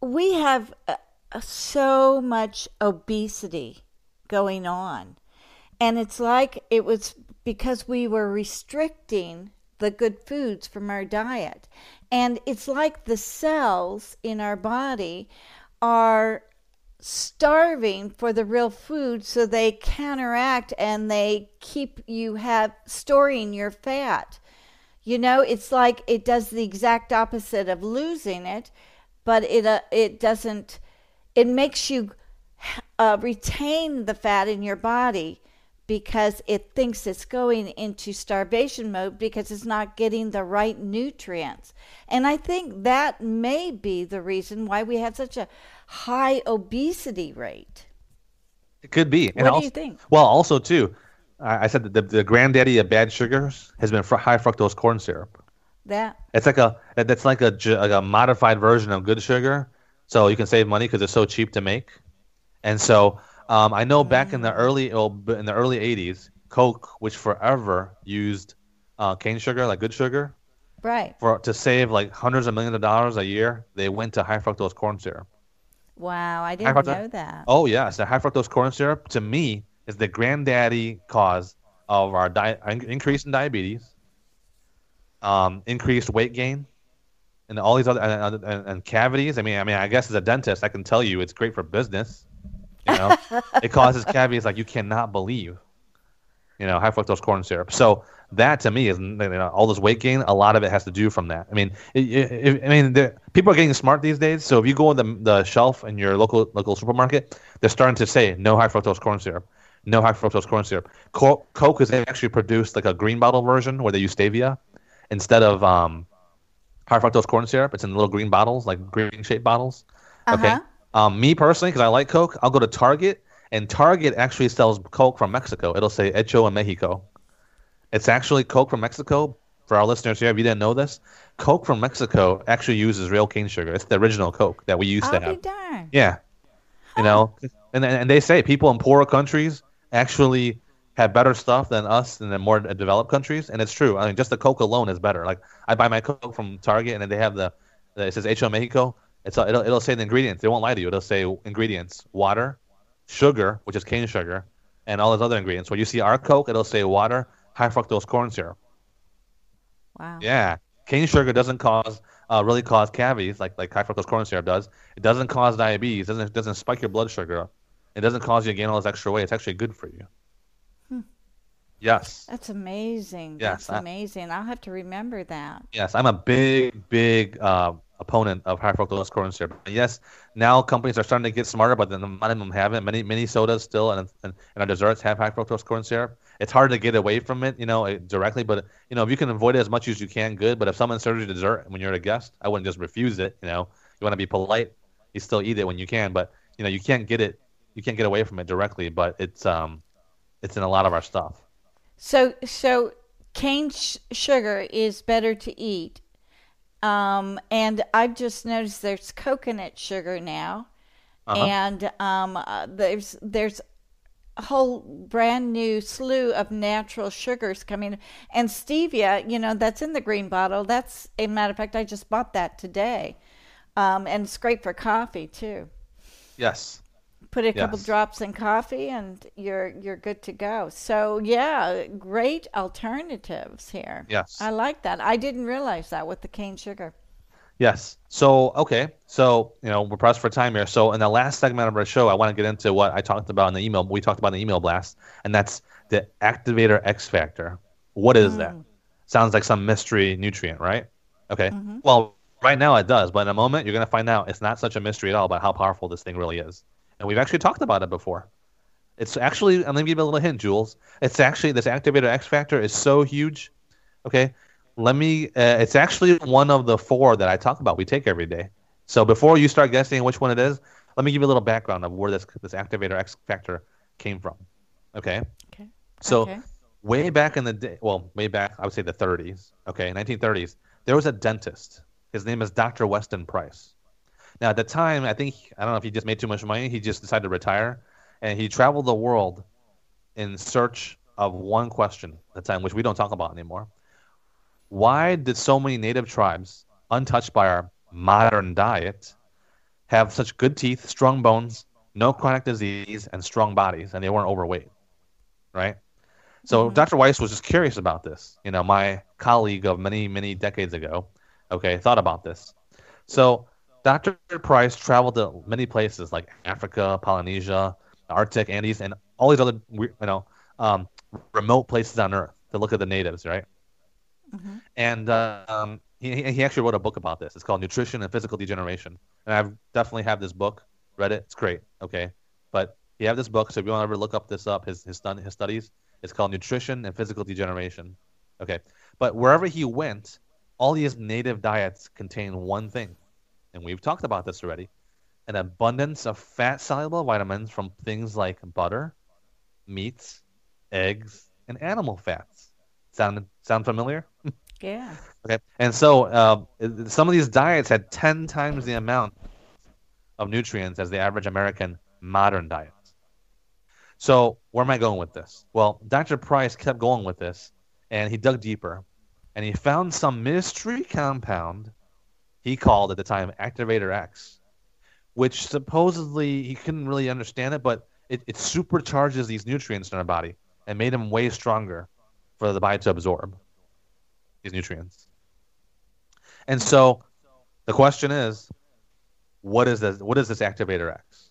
we have uh, uh, so much obesity going on, and it's like it was because we were restricting the good foods from our diet, and it's like the cells in our body are starving for the real food so they counteract and they keep you have storing your fat. You know it's like it does the exact opposite of losing it but it uh, it doesn't it makes you uh, retain the fat in your body because it thinks it's going into starvation mode because it's not getting the right nutrients. And I think that may be the reason why we have such a high obesity rate. It could be. What do you think? Well, also too, I, I said that the, the granddaddy of bad sugars has been fr- high fructose corn syrup. That It's like a that's like a, like a modified version of good sugar, so you can save money because it's so cheap to make. And so um, I know back in the early oh, in the early '80s, Coke, which forever used uh, cane sugar, like good sugar, right. for to save like hundreds of millions of dollars a year, they went to high fructose corn syrup. Wow, I didn't fructose- know that. Oh yes, the high fructose corn syrup to me is the granddaddy cause of our di- increase in diabetes, um, increased weight gain, and all these other and, and, and cavities. I mean, I mean, I guess as a dentist, I can tell you it's great for business. You know, it causes cavities like you cannot believe. You know, high fructose corn syrup. So that to me is you know, all this weight gain. A lot of it has to do from that. I mean, it, it, I mean, the, people are getting smart these days. So if you go on the the shelf in your local local supermarket, they're starting to say no high fructose corn syrup, no high fructose corn syrup. Co- Coke has actually produced like a green bottle version where they use stevia instead of um, high fructose corn syrup. It's in little green bottles, like green shaped bottles. Okay. Uh-huh. Um, me personally, because I like Coke, I'll go to Target, and Target actually sells Coke from Mexico. It'll say Hecho en Mexico. It's actually Coke from Mexico. For our listeners here, if you didn't know this, Coke from Mexico actually uses real cane sugar. It's the original Coke that we used I'll to be have. darned. Yeah, you know, and and they say people in poorer countries actually have better stuff than us in the more developed countries, and it's true. I mean, just the Coke alone is better. Like I buy my Coke from Target, and then they have the, the it says en Mexico. It's it'll it'll say the ingredients. They won't lie to you. It'll say ingredients: water, sugar, which is cane sugar, and all those other ingredients. When you see our Coke, it'll say water, high fructose corn syrup. Wow. Yeah, cane sugar doesn't cause uh, really cause cavities like like high fructose corn syrup does. It doesn't cause diabetes. Doesn't doesn't spike your blood sugar. It doesn't cause you to gain all this extra weight. It's actually good for you. Yes, That's amazing. Yes, That's I- amazing. I'll have to remember that. yes. I'm a big big uh, opponent of high fructose corn syrup. Yes, now companies are starting to get smarter, but then a lot of them haven't. Many many sodas still and, and and our desserts have high fructose corn syrup. It's hard to get away from it, you know, directly. But you know, if you can avoid it as much as you can, good. But if someone serves you dessert when you're a guest, I wouldn't just refuse it. You know, you want to be polite. You still eat it when you can, but you know, you can't get it. You can't get away from it directly. But it's um, it's in a lot of our stuff. So, so cane sh- sugar is better to eat. Um, and I've just noticed there's coconut sugar now, Uh-huh. and um, uh, there's there's a whole brand new slew of natural sugars coming. And stevia, you know, that's in the green bottle. That's a matter of fact, I just bought that today, um, and it's great for coffee too. Yes. Put a couple drops in coffee, and you're you're good to go. So yeah, great alternatives here. Yes. I like that. I didn't realize that with the cane sugar. Yes. So okay. So you know we're pressed for time here. So in the last segment of our show, I want to get into what I talked about in the email. We talked about in the email blast, and that's the activator X factor. What is that? Mm. Sounds like some mystery nutrient, right? Okay. Mm-hmm. Well, right now it does, but in a moment you're going to find out it's not such a mystery at all about how powerful this thing really is. And we've actually talked about it before. It's actually, I'm going to give you a little hint, Jewels. It's actually, this activator X factor is so huge. Okay. Let me, uh, it's actually one of the four that I talk about we take every day. So before you start guessing which one it is, let me give you a little background of where this, this activator X factor came from. Okay. Okay. So Okay. way back in the day, well, way back, I would say the 30s, okay, 1930s, there was a dentist. His name is Dr. Weston Price. Now, at the time, I think, I don't know if he just made too much money, he just decided to retire, and he traveled the world in search of one question at the time, which we don't talk about anymore. Why did so many native tribes, untouched by our modern diet, have such good teeth, strong bones, no chronic disease, and strong bodies, and they weren't overweight? Right? So mm-hmm. Dr. Price was just curious about this. You know, my colleague of many, many decades ago, okay, thought about this. So Dr. Price traveled to many places like Africa, Polynesia, Arctic, Andes, and all these other, you know, um, remote places on Earth to look at the natives, right? And uh, um, he, he actually wrote a book about this. It's called Nutrition and Physical Degeneration. And I definitely have this book. Read it. It's great. Okay. But you have this book. So if you want to ever look up this up, his, his, his studies, it's called Nutrition and Physical Degeneration. Okay. But wherever he went, all these native diets contain one thing. And we've talked about this already an abundance of fat soluble vitamins from things like butter, meats, eggs, and animal fats. Sound, sound familiar? Yeah. Okay, and so uh, some of these diets had ten times the amount of nutrients as the average American modern diet. So where am I going with this? Well, Dr. Price kept going with this, and he dug deeper, and he found some mystery compound he called at the time Activator X, which supposedly he couldn't really understand it, but it, it supercharges these nutrients in our body and made them way stronger for the body to absorb these nutrients. And so the question is, what is this? What is this activator X?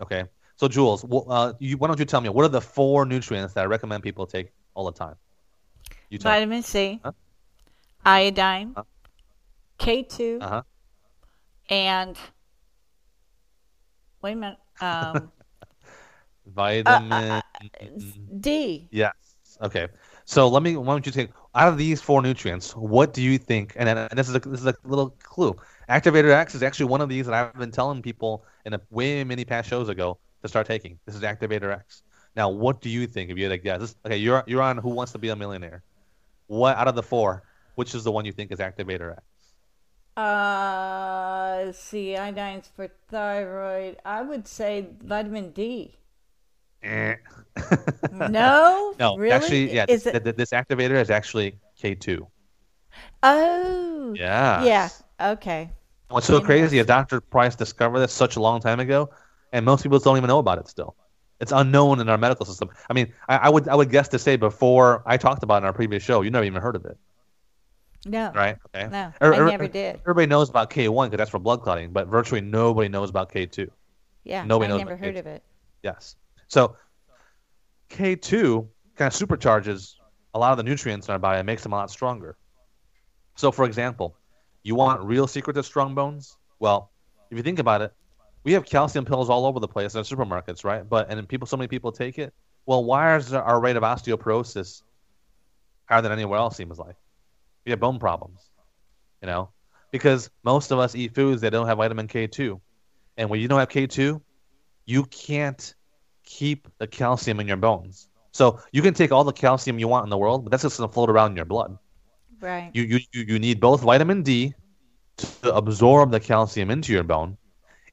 Okay. So Jewels, wh- uh, you, why don't you tell me what are the four nutrients that I recommend people take all the time? You. Vitamin C, Huh? iodine, Huh? K2, Uh huh. and wait a minute, um, Vitamin. D. yes. Okay. So let me. Why don't you take out of these four nutrients? What do you think? And, and this is a this is a little clue. Activator X is actually one of these that I've been telling people in a way many past shows ago to start taking. This is Activator X. Now, what do you think? If you had a guess, this, okay, you're you're on Who Wants to Be a Millionaire. What out of the four? Which is the one you think is Activator X? Uh, let's see, iodine's for thyroid. I would say vitamin D. Eh. No, no, really? actually, yeah. Is th- it? this activator is actually K2. Oh, Yeah. yeah. Okay. What's so crazy is Dr. Price discovered this such a long time ago, and most people don't even know about it still. It's unknown in our medical system. I mean, I, I would I would guess to say before I talked about it in our previous show, you never even heard of it, No. right? Okay. No, Er- I er- never did. Everybody knows about K1 because that's for blood clotting, but virtually nobody knows about K2. Yeah. Nobody I knows never heard K2. of it. Yes. So K2 kind of supercharges a lot of the nutrients in our body and makes them a lot stronger. So, for example, you want real secret to strong bones? Well, if you think about it, we have calcium pills all over the place in supermarkets, right? But and people, so many people take it. Well, why is our rate of osteoporosis higher than anywhere else? Seems like we have bone problems, you know, because most of us eat foods that don't have vitamin K2, and when you don't have K2, you can't keep the calcium in your bones. So you can take all the calcium you want in the world, but that's just going to float around in your blood. Right. You, you, you you need both vitamin D to absorb the calcium into your bone,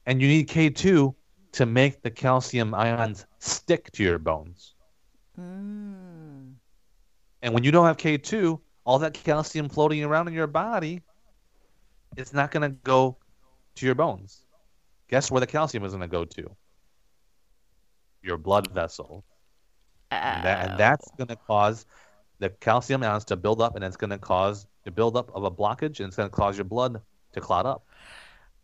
and you need K2 to make the calcium ions stick to your bones. Mm. And when you don't have K2, all that calcium floating around in your body, it's not going to go to your bones. Guess where the calcium is going to go to? Your blood vessel. And, that, and that's going to cause the calcium ions to build up, and it's going to cause the buildup of a blockage, and it's going to cause your blood to clot up.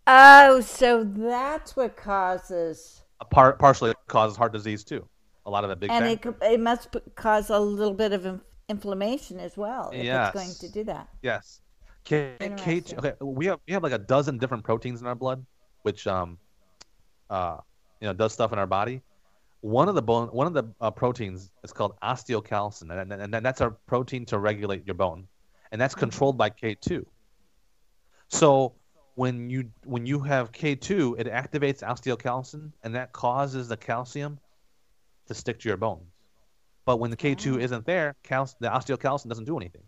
Oh, so that's what causes, A part, partially causes heart disease too. A lot of it big and it it must cause a little bit of inflammation as well. If Yes. it's going to do that. Yes. K, K, okay, we have we have like a dozen different proteins in our blood, which um, uh, you know, does stuff in our body. One of the bone, one of the uh, proteins is called osteocalcin, and, and, and that's a protein to regulate your bone, and that's controlled by K two. So when you when you have K two, it activates osteocalcin, and that causes the calcium to stick to your bones. But when the K2 isn't there, cal- the osteocalcin doesn't do anything.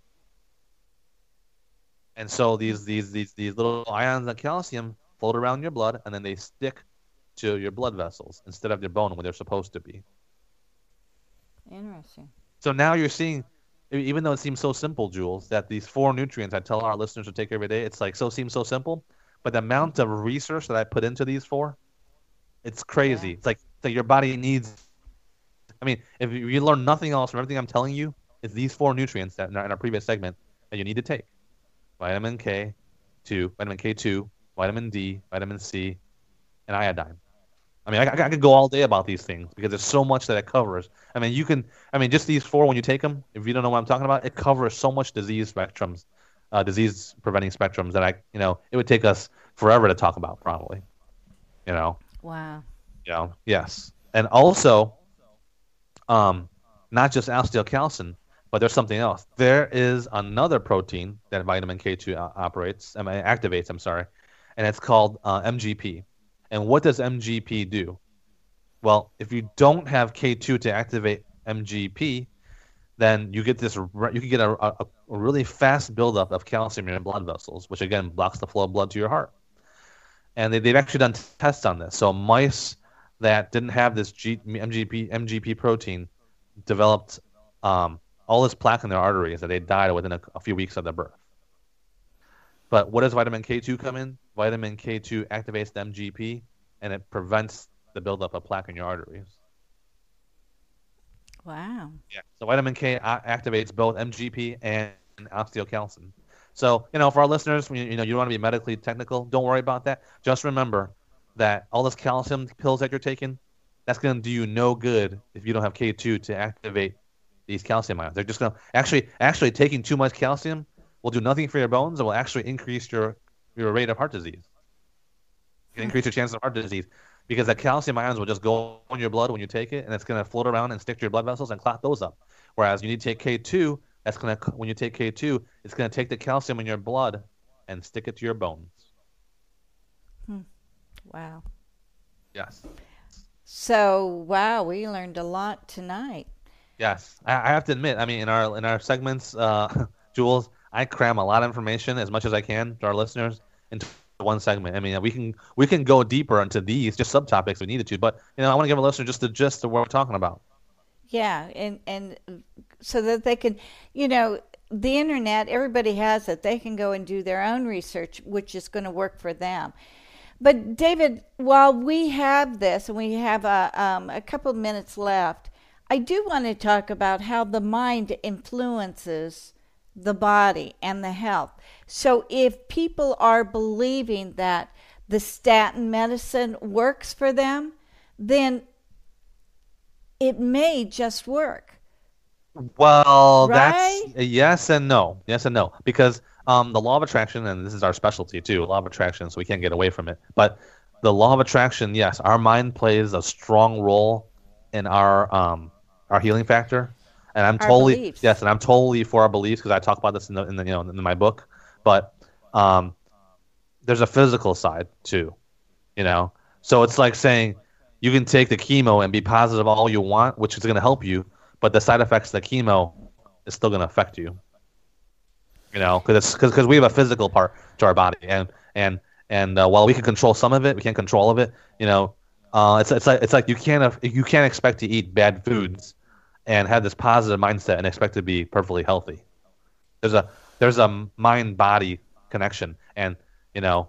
And so these these these these little ions of calcium float around your blood, and then they stick to your blood vessels instead of your bone where they're supposed to be. Interesting. So now you're seeing, even though it seems so simple, Jewels, that these four nutrients I tell our listeners to take every day, it's like so seems so simple, but the amount of research that I put into these four, it's crazy. It's like that your body needs. I mean, if you you learn nothing else from everything I'm telling you, it's these four nutrients that in our, in our previous segment that you need to take: vitamin K, two, vitamin K2, vitamin D, vitamin C, and iodine. I mean, I, I could go all day about these things because there's so much that it covers. I mean, you can, I mean, just these four, when you take them, if you don't know what I'm talking about, it covers so much disease spectrums, uh, disease preventing spectrums that I, you know, it would take us forever to talk about probably, you know, Wow. you know, yes. And also, um, not just osteocalcin, but there's something else. There is another protein that vitamin K2 operates, I mean, activates, I'm sorry, and it's called uh, MGP. And what does MGP do? Well, if you don't have K2 to activate MGP, then you get this. You can get a, a, a really fast buildup of calcium in your blood vessels, which again blocks the flow of blood to your heart. And they, they've actually done tests on this. So mice that didn't have this G, MGP MGP protein developed um, all this plaque in their arteries that they died within a, a few weeks of their birth. But what does vitamin K2 come in? Vitamin K2 activates the MGP and it prevents the buildup of plaque in your arteries. Wow. Yeah. So vitamin K activates both MGP and osteocalcin. So you know, for our listeners, you, you know, you don't want to be medically technical. Don't worry about that. Just remember that all this calcium pills that you're taking, that's going to do you no good if you don't have K2 to activate these calcium ions. They're just going to actually actually taking too much calcium will do nothing for your bones. It will actually increase your your rate of heart disease. Can increase your chance of heart disease because the calcium ions will just go in your blood when you take it, and it's going to float around and stick to your blood vessels and clot those up. Whereas you need to take K2, that's going to when you take K2, it's going to take the calcium in your blood and stick it to your bones. Hmm. Wow. Yes, So, wow, we learned a lot tonight. yes. I, I have to admit, I mean, in our in our segments, uh, Jewels, I cram a lot of information as much as I can to our listeners into one segment. I mean, we can we can go deeper into these just subtopics if we needed to, but you know, I want to give a listener just the gist of what we're talking about. Yeah, and and so that they can, you know, the internet, everybody has it. They can go and do their own research, which is going to work for them. But David, while we have this and we have a um, a couple minutes left, I do want to talk about how the mind influences the body and the health. So if people are believing that the statin medicine works for them, then it may just work. Well, Right? that's yes and no. Yes and no. Because um, the law of attraction, and this is our specialty too, law of attraction, so we can't get away from it. But the law of attraction, yes, our mind plays a strong role in our um, our healing factor. And I'm Our totally beliefs. yes, and I'm totally for our beliefs because I talk about this in the, in the you know in my book. But um, there's a physical side too, you know. So it's like saying you can take the chemo and be positive all you want, which is going to help you, but the side effects of the chemo is still going to affect you. You know, because because we have a physical part to our body, and and and uh, while we can control some of it, we can't control of it. You know, uh, it's it's like it's like you can't you can't expect to eat bad foods and have this positive mindset and expect to be perfectly healthy. There's a there's a mind body connection and you know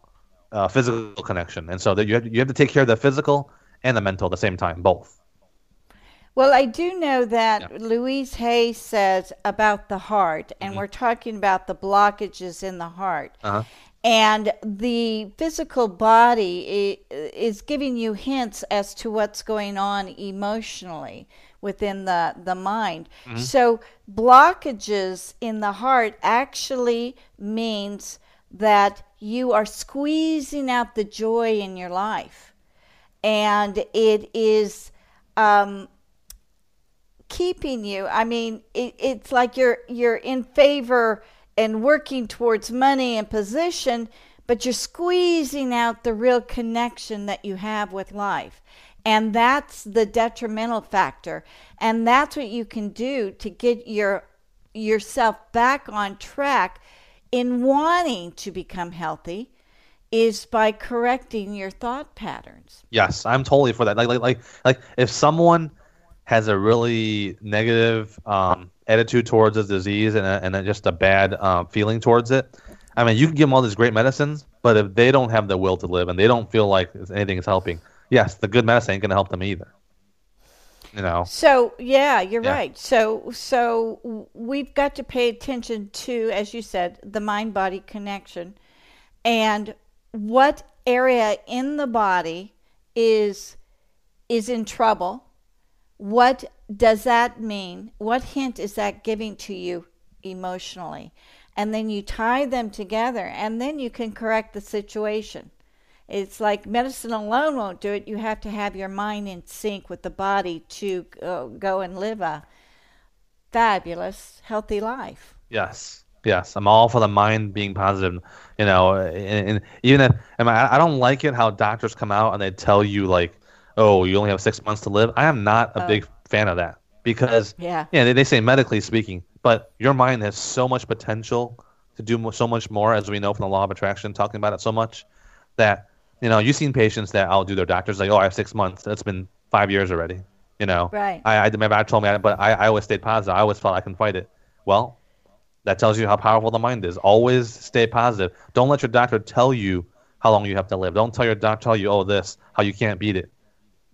uh, physical connection, and so that you have you have to take care of the physical and the mental at the same time, both. Well, I do know that Louise Hay says about the heart, and we're talking about the blockages in the heart. Uh-huh. And the physical body is giving you hints as to what's going on emotionally within the, the mind. So, blockages in the heart actually means that you are squeezing out the joy in your life. And it is. Um, keeping you i mean it, it's like you're you're in favor and working towards money and position but you're squeezing out the real connection that you have with life And that's the detrimental factor. And that's what you can do to get your yourself back on track in wanting to become healthy is by correcting your thought patterns. Yes, I'm totally for that. Like like like like if someone has a really negative um, attitude towards this disease and a, and a, just a bad um, feeling towards it, I mean, you can give them all these great medicines, but if they don't have the will to live and they don't feel like anything is helping, yes, the good medicine ain't going to help them either. You know. So yeah, you're yeah. right. So so we've got to pay attention to, as you said, the mind body connection, and what area in the body is is in trouble. What does that mean? What hint is that giving to you emotionally? And then you tie them together, and then you can correct the situation. It's like medicine alone won't do it. You have to have your mind in sync with the body to uh, go and live a fabulous, healthy life. Yes. Yes, I'm all for the mind being positive. You know, and, and even if I, I don't like it how doctors come out and they tell you like, "Oh, you only have six months to live." I am not a oh. big fan of that because yeah, yeah, they, they say medically speaking, but your mind has so much potential to do so much more, as we know from the law of attraction, talking about it so much that you know, you've seen patients that I'll do their doctors like, oh, I have six months. That's been five years already. You know, right? I, I remember I told me, but I, I always stayed positive. I always felt I can fight it. Well, that tells you how powerful the mind is. Always stay positive. Don't let your doctor tell you how long you have to live. Don't tell your doctor tell you, oh, this how you can't beat it.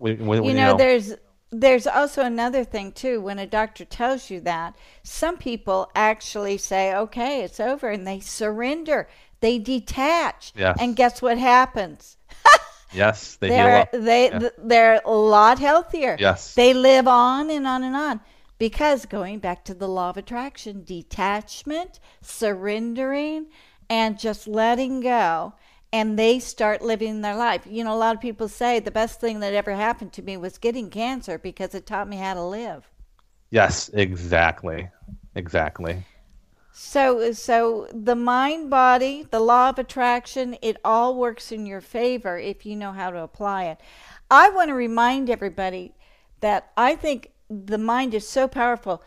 When, when, you, know, you know, there's there's also another thing too. When a doctor tells you that, some people actually say, "Okay, it's over," and they surrender. They detach. Yes. And guess what happens? yes, they they're, They yeah. they're a lot healthier. Yes. They live on and on and on because going back to the law of attraction, detachment, surrendering, and just letting go and they start living their life. You know, a lot of people say the best thing that ever happened to me was getting cancer because it taught me how to live. Yes, exactly. Exactly. So, so the mind body, the law of attraction, it all works in your favor if you know how to apply it. I want to remind everybody that I think the mind is so powerful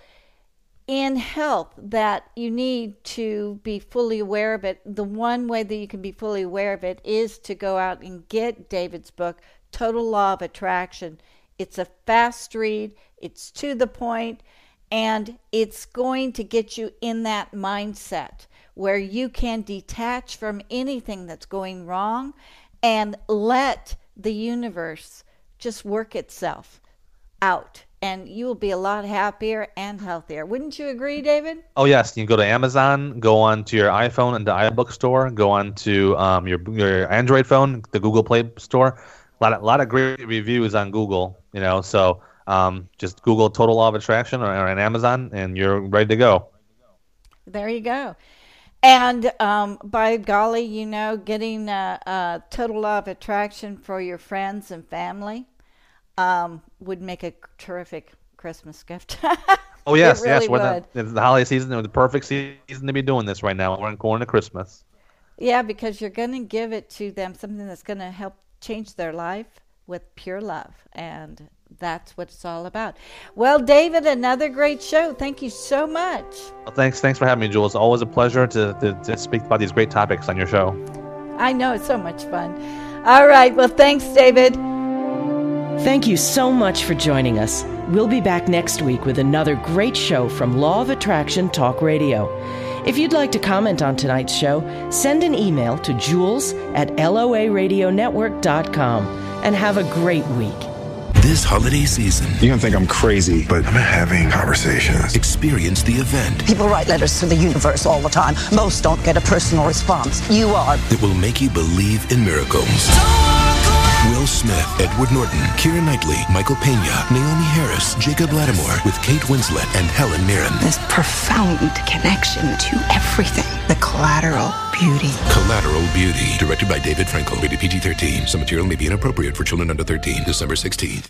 in health that you need to be fully aware of it. The one way that you can be fully aware of it is to go out and get David's book, Total Law of Attraction. It's a fast read, it's to the point and it's going to get you in that mindset where you can detach from anything that's going wrong and let the universe just work itself out and you will be a lot happier and healthier. Wouldn't you agree, David? Oh yes, you can go to Amazon, go on to your iPhone and the iBook store, go on to um, your your Android phone, the Google Play store. A lot of, a lot of great reviews on Google, you know. So um, just Google Total Law of Attraction or, or on Amazon, and you're ready to go. There you go. And um, by golly, you know, getting a, a, total law of attraction for your friends and family um, would make a terrific Christmas gift. oh yes, really yes. Would. The, the holiday season, the perfect season to be doing this right now. We're going to Christmas. Yeah, because you're going to give it to them something that's going to help change their life with pure love, and that's what it's all about. Well, David, another great show. Thank you so much. Well, thanks. Thanks for having me, Jewels. It's always a pleasure to, to, to speak about these great topics on your show. I know it's so much fun. All right. Well, thanks, David. Thank you so much for joining us. We'll be back next week with another great show from Law of Attraction Talk Radio. If you'd like to comment on tonight's show, send an email to jewels at loaradionetwork.com and have a great week. This holiday season, you're gonna think I'm crazy, but I'm having conversations. Experience the event. People write letters to the universe all the time. Most don't get a personal response. You are. It will make you believe in miracles. Will Smith, Edward Norton, Keira Knightley, Michael Pena, Naomie Harris, Jacob Lattimore, with Kate Winslet and Helen Mirren. This profound connection to everything. The collateral beauty. Collateral Beauty, directed by David Frankel, rated PG 13. Some material may be inappropriate for children under 13, December 16th.